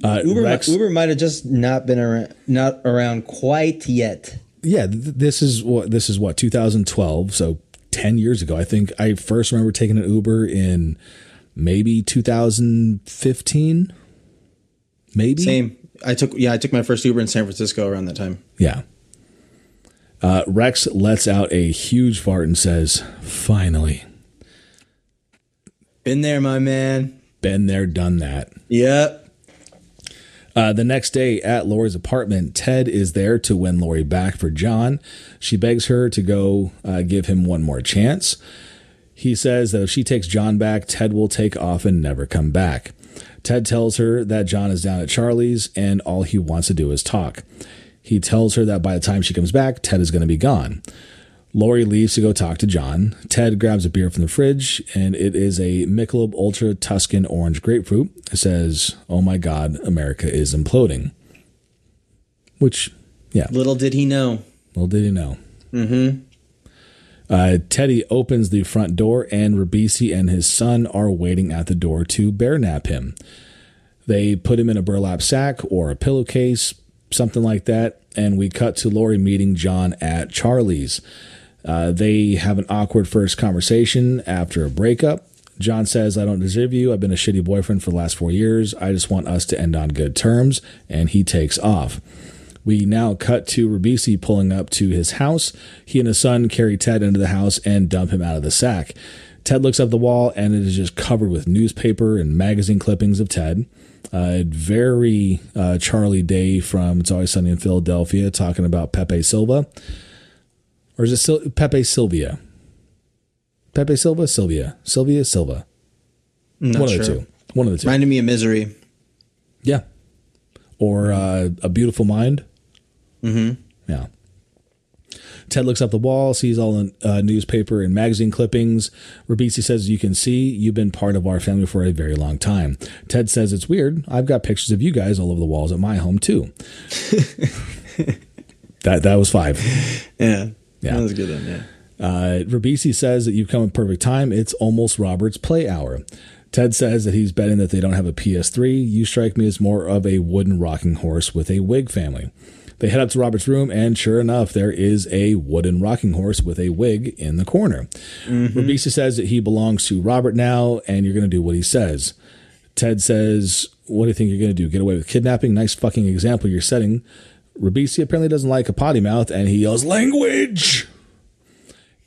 Uh, Uber, Rex- Uber might have just not been around, not around quite yet. yeah, th- this is what this is what 2012, so 10 years ago. I think I first remember taking an Uber in maybe 2015. Maybe Same. I took yeah, I took my first Uber in San Francisco around that time. Yeah. Uh, Rex lets out a huge fart and says, "Finally, Been there, my man. been there, done that." Yep. Uh, the next day at Lori's apartment, Ted is there to win Lori back for John. She begs her to go uh, give him one more chance. He says that if she takes John back, Ted will take off and never come back. Ted tells her that John is down at Charlie's and all he wants to do is talk. He tells her that by the time she comes back, Ted is going to be gone. Lori leaves to go talk to John. Ted grabs a beer from the fridge, and it is a Michelob Ultra Tuscan Orange Grapefruit. It says, "Oh my God, America is imploding." Which, yeah, Little did he know. Little did he know? Mm-hmm. Uh, Teddy opens the front door, and Ribisi and his son are waiting at the door to bear nap him. They put him in a burlap sack or a pillowcase, something like that, and we cut to Lori meeting John at Charlie's. Uh, they have an awkward first conversation after a breakup. John says, I don't deserve you. I've been a shitty boyfriend for the last four years. I just want us to end on good terms. And he takes off. We now cut to Ribisi pulling up to his house. He and his son carry Ted into the house and dump him out of the sack. Ted looks up the wall and it is just covered with newspaper and magazine clippings of Ted. Uh, very uh, Charlie Day from It's Always Sunny in Philadelphia talking about Pepe Silva. Or is it Sil- Pepe Sylvia? Pepe Silva? Sylvia. Sylvia Silva. Not One sure. of the two. One of the two. Reminded me of Misery. Yeah. Or uh, A Beautiful Mind. Mm-hmm. Yeah. Ted looks up the wall, sees all the uh, newspaper and magazine clippings. Ribisi says, You can see you've been part of our family for a very long time. Ted says, It's weird. I've got pictures of you guys all over the walls at my home, too. that, that was five. Yeah. Yeah. That was a good one, yeah. Uh, Ribisi says that you've come at perfect time. It's almost Robert's play hour. Ted says that he's betting that they don't have a PS3. You strike me as more of a wooden rocking horse with a wig family. They head up to Robert's room, and sure enough, there is a wooden rocking horse with a wig in the corner. Ribisi says that he belongs to Robert now, and you're going to do what he says. Ted says, What do you think you're going to do? Get away with kidnapping? Nice fucking example you're setting. Ribisi apparently doesn't like a potty mouth, and he yells, Language!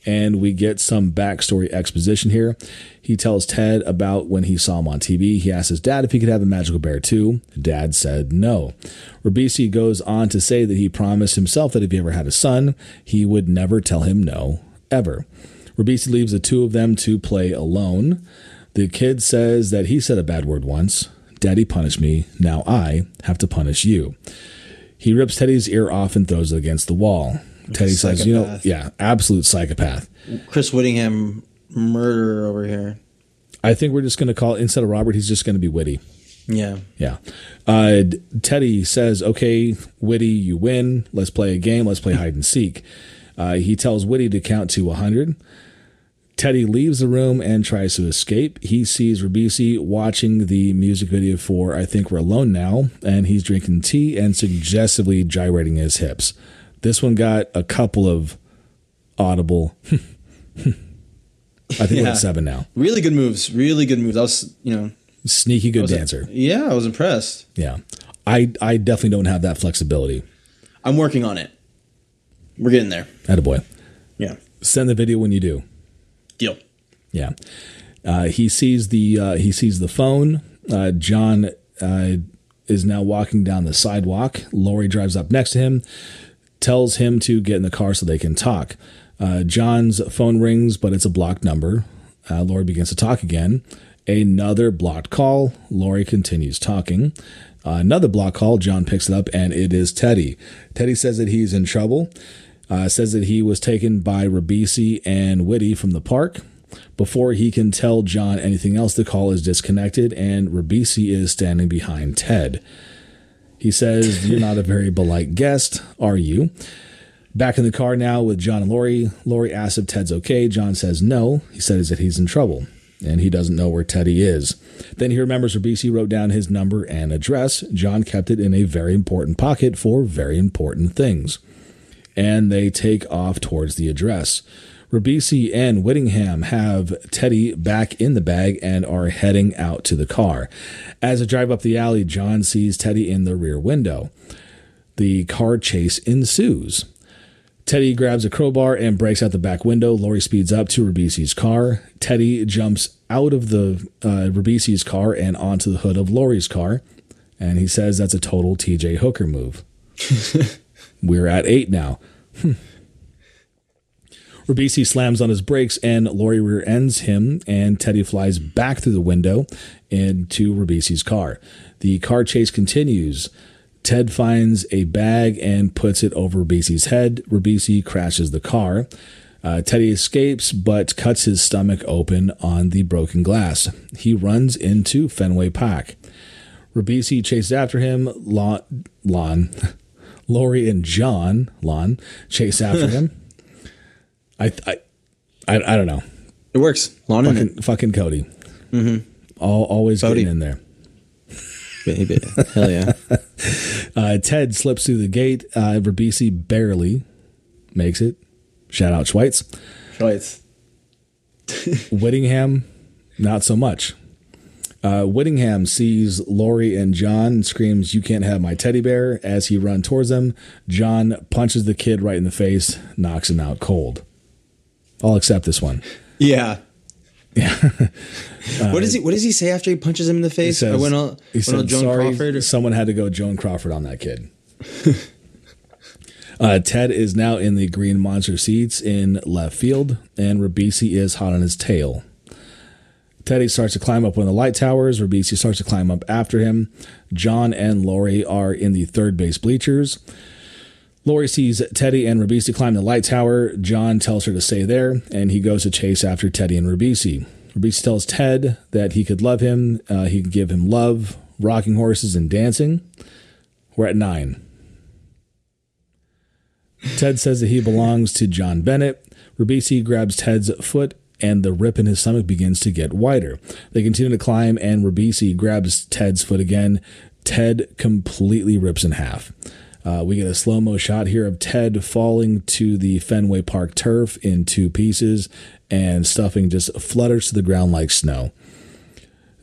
and we get some backstory exposition here. He tells Ted about when he saw him on TV. He asked his dad if he could have a magical bear too. Dad said no. Ribisi goes on to say that he promised himself that if he ever had a son, he would never tell him no, ever. Ribisi leaves the two of them to play alone. The kid says that he said a bad word once. Daddy punished me. Now I have to punish you. He rips Teddy's ear off and throws it against the wall. Teddy says, you know, yeah, absolute psychopath. Chris Whittingham murderer over here. I think we're just going to call instead of Robert, he's just going to be Witty. Yeah. Yeah. Uh, Teddy says, okay, Witty, you win. Let's play a game. Let's play hide and seek. Uh, he tells Witty to count to 100. Teddy leaves the room and tries to escape. He sees Ribisi watching the music video for I Think We're Alone Now, and he's drinking tea and suggestively gyrating his hips. This one got a couple of audible. I think we're at seven now. Really good moves. Really good moves. I was, you know, Sneaky good dancer. Yeah, I was impressed. Yeah. I, I definitely don't have that flexibility. I'm working on it. We're getting there. Attaboy. Yeah. Send the video when you do. Yeah. Uh, he sees the uh, he sees the phone. Uh, John uh, is now walking down the sidewalk. Lori drives up next to him, tells him to get in the car so they can talk. Uh, John's phone rings, but it's a blocked number. Uh, Lori begins to talk again. Another blocked call. Lori continues talking. Another block call. John picks it up, and it is Teddy. Teddy says that he's in trouble. Says that he was taken by Ribisi and Whitty from the park. Before he can tell John anything else, the call is disconnected, and Ribisi is standing behind Ted. He says, You're not a very polite guest, are you? Back in the car now with John and Lori. Lori asks if Ted's okay. John says no. He says that he's in trouble and he doesn't know where Teddy is. Then he remembers Ribisi wrote down his number and address. John kept it in a very important pocket for very important things. And they take off towards the address. Ribisi and Whittingham have Teddy back in the bag and are heading out to the car. As they drive up the alley, John sees Teddy in the rear window. The car chase ensues. Teddy grabs a crowbar and breaks out the back window. Lori speeds up to Ribisi's car. Teddy jumps out of the uh, Ribisi's car and onto the hood of Lori's car. And he says that's a total TJ Hooker move. We're at eight now. Ribisi slams on his brakes and Lori rear ends him, and Teddy flies back through the window into Ribisi's car. The car chase continues. Ted finds a bag and puts it over Ribisi's head. Ribisi crashes the car. Uh, Teddy escapes but cuts his stomach open on the broken glass. He runs into Fenway Park. Ribisi chases after him. Lon, Lon Lori and John, Lon, chase after him. I, I, I, I, don't know. It works. Fucking, fucking Cody. Mm-hmm. All, always Cody. getting in there baby. Hell yeah. uh, Ted slips through the gate. Uh, Ribisi barely makes it. Shout out Schweitz. Schweitz. Whittingham, not so much. Uh, Whittingham sees Lori and John and screams, You can't have my teddy bear. As he runs towards them, John punches the kid right in the face, knocks him out cold. I'll accept this one. Yeah. Yeah. uh, what does he What does he say after he punches him in the face? Says, I went on, he said, Joan Sorry, Crawford. Or? Someone had to go Joan Crawford on that kid. uh, Ted is now in the green monster seats in left field, and Ribisi is hot on his tail. Teddy starts to climb up one of the light towers. Ribisi starts to climb up after him. John and Lori are in the third base bleachers. Lori sees Teddy and Ribisi climb the light tower. John tells her to stay there, and he goes to chase after Teddy and Ribisi. Ribisi tells Ted that he could love him, uh, he could give him love, rocking horses, and dancing. We're at nine. Ted says that he belongs to John Bennett. Ribisi grabs Ted's foot, and the rip in his stomach begins to get wider. They continue to climb, and Ribisi grabs Ted's foot again. Ted completely rips in half. Uh, we get a slow mo shot here of Ted falling to the Fenway Park turf in two pieces, and stuffing just flutters to the ground like snow.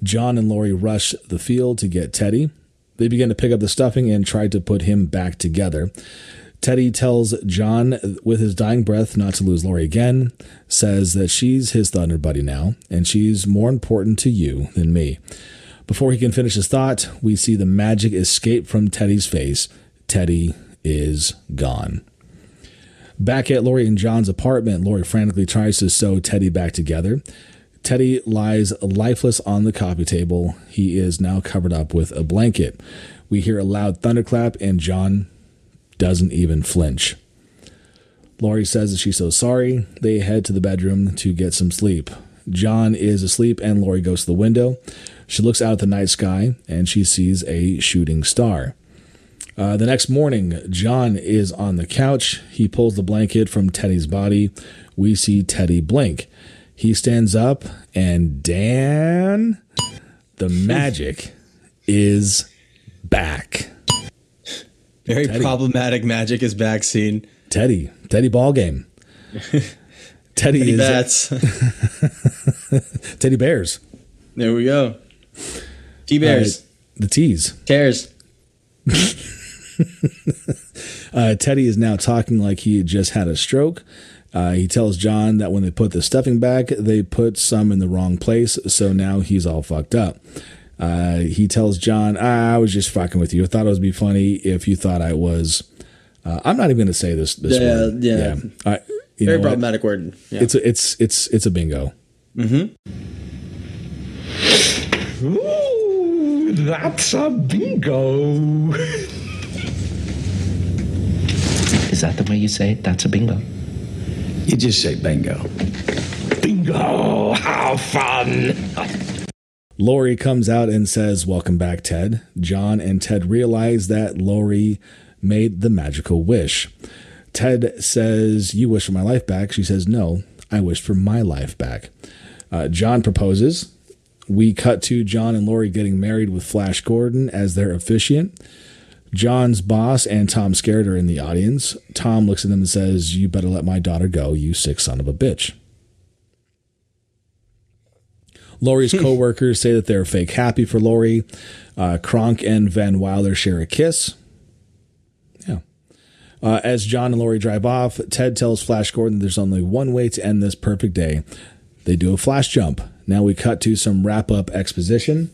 John and Lori rush the field to get Teddy. They begin to pick up the stuffing and try to put him back together. Teddy tells John with his dying breath not to lose Lori again, says that she's his thunder buddy now, and she's more important to you than me. Before he can finish his thought, we see the magic escape from Teddy's face Teddy is gone. Back at Lori and John's apartment, Lori frantically tries to sew Teddy back together. Teddy lies lifeless on the coffee table. He is now covered up with a blanket. We hear a loud thunderclap, and John doesn't even flinch. Lori says that she's so sorry. They head to the bedroom to get some sleep. John is asleep, and Lori goes to the window. She looks out at the night sky, and she sees a shooting star. Uh, the next morning, John is on the couch. He pulls the blanket from Teddy's body. We see Teddy blink. He stands up, and Dan, the magic is back. Very Teddy. problematic magic is back scene. Teddy, Teddy ball game. Teddy, Teddy is bats. Teddy bears. There we go. T bears. Uh, the T's. Cares. uh, Teddy is now talking like he just had a stroke. Uh, he tells John that when they put the stuffing back, they put some in the wrong place, so now he's all fucked up. Uh, he tells John, ah, "I was just fucking with you. I thought it would be funny if you thought I was." Uh, I'm not even going to say this. This yeah, word. yeah. yeah. Very problematic word. Yeah. It's a, it's it's it's a bingo. Mm-hmm. Ooh, that's a bingo. Is that the way you say it? That's a bingo. You just say bingo. Bingo! How fun! Lori comes out and says, Welcome back, Ted. John and Ted realize that Lori made the magical wish. Ted says, You wish for my life back. She says, No, I wish for my life back. Uh, John proposes. We cut to John and Lori getting married with Flash Gordon as their officiant. John's boss and Tom Skerritt are in the audience. Tom looks at them and says, You better let my daughter go, you sick son of a bitch. Lori's co-workers say that they're fake happy for Lori. Uh, Kronk and Van Wilder share a kiss. Yeah. Uh, as John and Lori drive off, Ted tells Flash Gordon there's only one way to end this perfect day. They do a flash jump. Now we cut to some wrap up exposition.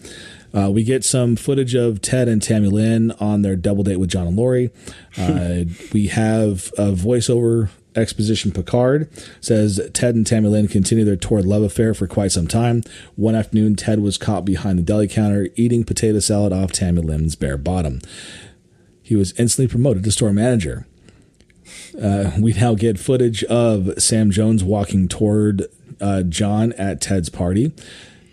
Uh, we get some footage of Ted and Tammy Lynn on their double date with John and Lori. Uh, we have a voiceover exposition Picard says Ted and Tammy Lynn continue their torrid love affair for quite some time. One afternoon, Ted was caught behind the deli counter eating potato salad off Tammy Lynn's bare bottom. He was instantly promoted to store manager. Uh, we now get footage of Sam Jones walking toward uh, John at Ted's party.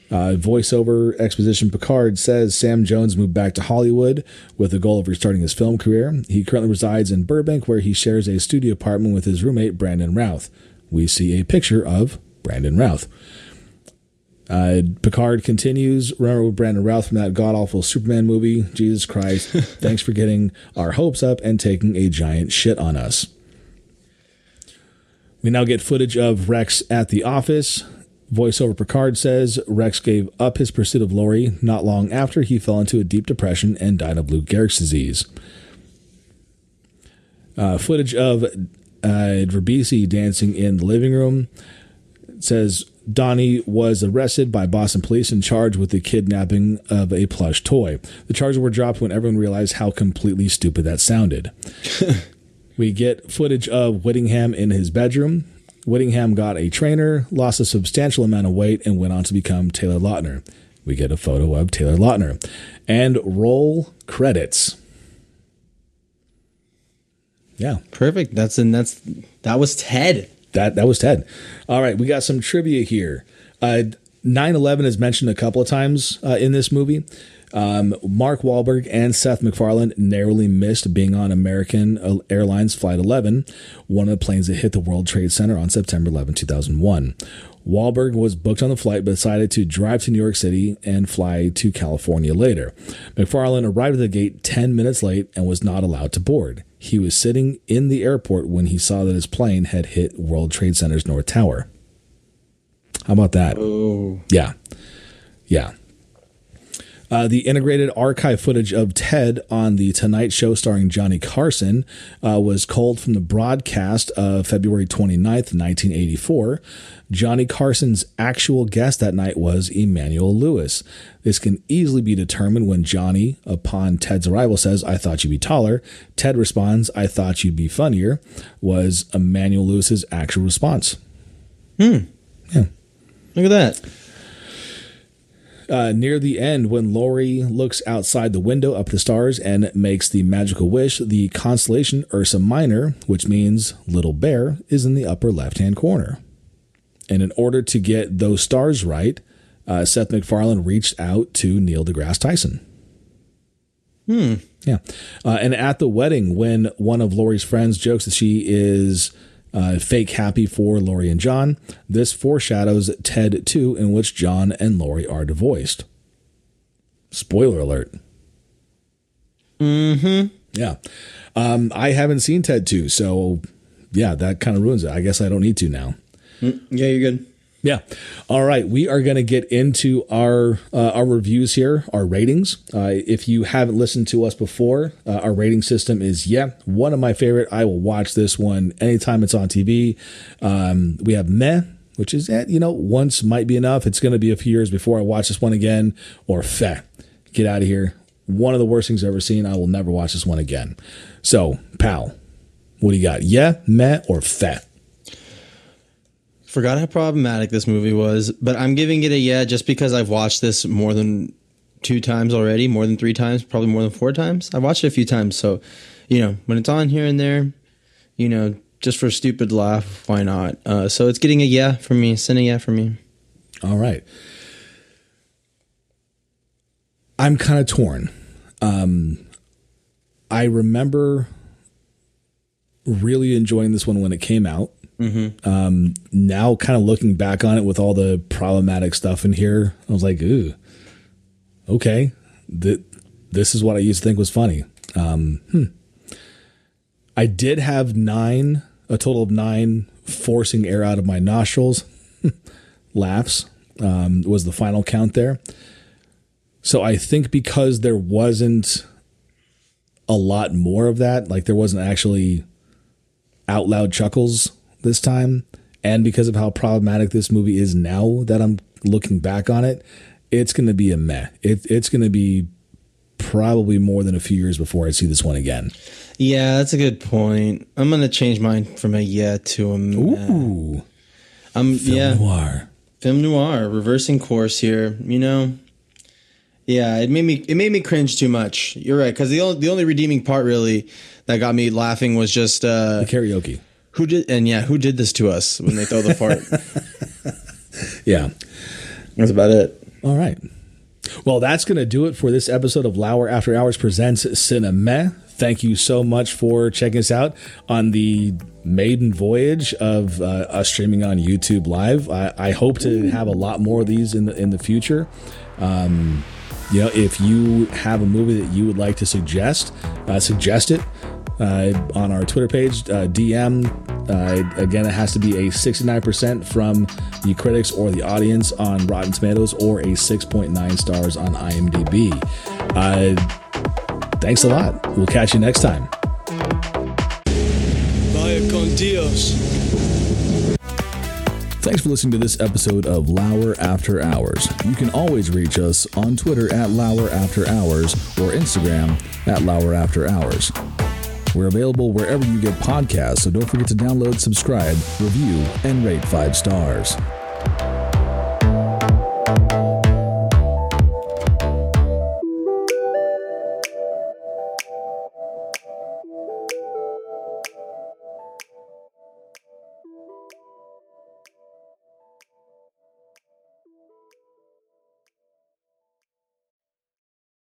Uh, voiceover exposition Picard says Sam Jones moved back to Hollywood with the goal of restarting his film career. He currently resides in Burbank, where he shares a studio apartment with his roommate Brandon Routh. We see a picture of Brandon Routh. Uh, Picard continues. Remember Brandon Routh from that god awful Superman movie? Jesus Christ! thanks for getting our hopes up and taking a giant shit on us. We now get footage of Rex at the office. Voiceover Picard says Rex gave up his pursuit of Lori not long after he fell into a deep depression and died of Lou Gehrig's disease. Uh, footage of uh, Ribisi dancing in the living room it says Donnie was arrested by Boston police and charged with the kidnapping of a plush toy. The charges were dropped when everyone realized how completely stupid that sounded. we get footage of Whittingham in his bedroom. Whittingham got a trainer, lost a substantial amount of weight, and went on to become Taylor Lautner. We get a photo of Taylor Lautner. And roll credits. Yeah, Perfect. That's and that's that was Ted. that that was Ted. All right, we got some trivia here. Uh, 9/11 is mentioned a couple of times uh, in this movie. Um, Mark Wahlberg and Seth MacFarlane narrowly missed being on American Airlines Flight 11, one of the planes that hit the World Trade Center on September 11, 2001. Wahlberg was booked on the flight but decided to drive to New York City and fly to California later. MacFarlane arrived at the gate 10 minutes late and was not allowed to board. He was sitting in the airport when he saw that his plane had hit World Trade Center's North Tower. How about that? Oh, Yeah. Yeah. Uh, the integrated archive footage of Ted on The Tonight Show starring Johnny Carson uh, was culled from the broadcast of February 29th, 1984. Johnny Carson's actual guest that night was Emmanuel Lewis. This can easily be determined when Johnny, upon Ted's arrival, says, I thought you'd be taller. Ted responds, I thought you'd be funnier, was Emmanuel Lewis's actual response. Hmm. Yeah. Look at that. Uh, near the end, when Lori looks outside the window up the stars and makes the magical wish, the constellation Ursa Minor, which means little bear, is in the upper left hand corner. And in order to get those stars right, uh, Seth MacFarlane reached out to Neil deGrasse Tyson. Hmm. Yeah. Uh, and at the wedding, when one of Lori's friends jokes that she is uh, fake happy for Lori and John, this foreshadows Ted 2, in which John and Lori are divorced. Spoiler alert. Mm hmm. Yeah. Um, I haven't seen Ted 2, so yeah, that kind of ruins it. I guess I don't need to now. Yeah, you're good. Yeah. All right. We are going to get into our uh, our reviews here, our ratings. Uh, if you haven't listened to us before, uh, our rating system is yeah one of my favorite. I will watch this one anytime it's on TV. Um, we have meh, which is eh, you know once might be enough. It's going to be a few years before I watch this one again. Or feh, get out of here. One of the worst things I've ever seen. I will never watch this one again. So, pal, what do you got? Yeah, meh, or feh? Forgot how problematic this movie was, but I'm giving it a yeah just because I've watched this more than two times already, more than three times, probably more than four times. I've watched it a few times, so you know when it's on here and there, you know, just for a stupid laugh, why not? Uh, so it's getting a yeah from me, a yeah for me. All right. I'm kind of torn. Um, I remember really enjoying this one when it came out. Um, now, kind of looking back on it with all the problematic stuff in here, I was like, ooh, okay, th- this is what I used to think was funny. Um, hmm. I did have nine, a total of nine, forcing air out of my nostrils laughs um, was the final count there. So I think because there wasn't a lot more of that, like there wasn't actually out loud chuckles this time, and because of how problematic this movie is now that I'm looking back on it, it's going to be a meh. It, it's going to be probably more than a few years before I see this one again. Yeah, that's a good point. I'm gonna change mine from a yeah to a meh. Ooh, Um, film yeah, noir. film noir, reversing course here. You know, yeah, it made me it made me cringe too much. You're right, because the only the only redeeming part really that got me laughing was just uh, The karaoke. Who did and yeah, who did this to us when they throw the fart. Yeah. That's about it. All right. Well, that's going to do it for this episode of Lauer After Hours Presents Cinema. Thank you so much for checking us out on the maiden voyage of uh, us streaming on YouTube Live. I, I hope to have a lot more of these in the in the future. Um, you know, if you have a movie that you would like to suggest, uh, suggest it on our Twitter page, uh, DM. Uh, again, it has to be a 69% from the critics or the audience on Rotten Tomatoes or a 6.9 stars on IMDb. Uh, thanks a lot. We'll catch you next time. Vaya con Dios. Thanks for listening to this episode of Lauer After Hours. You can always reach us on Twitter at Lauer After Hours or Instagram at Lauer After Hours. We're available wherever you get podcasts, so don't forget to download, subscribe, review, and rate five stars.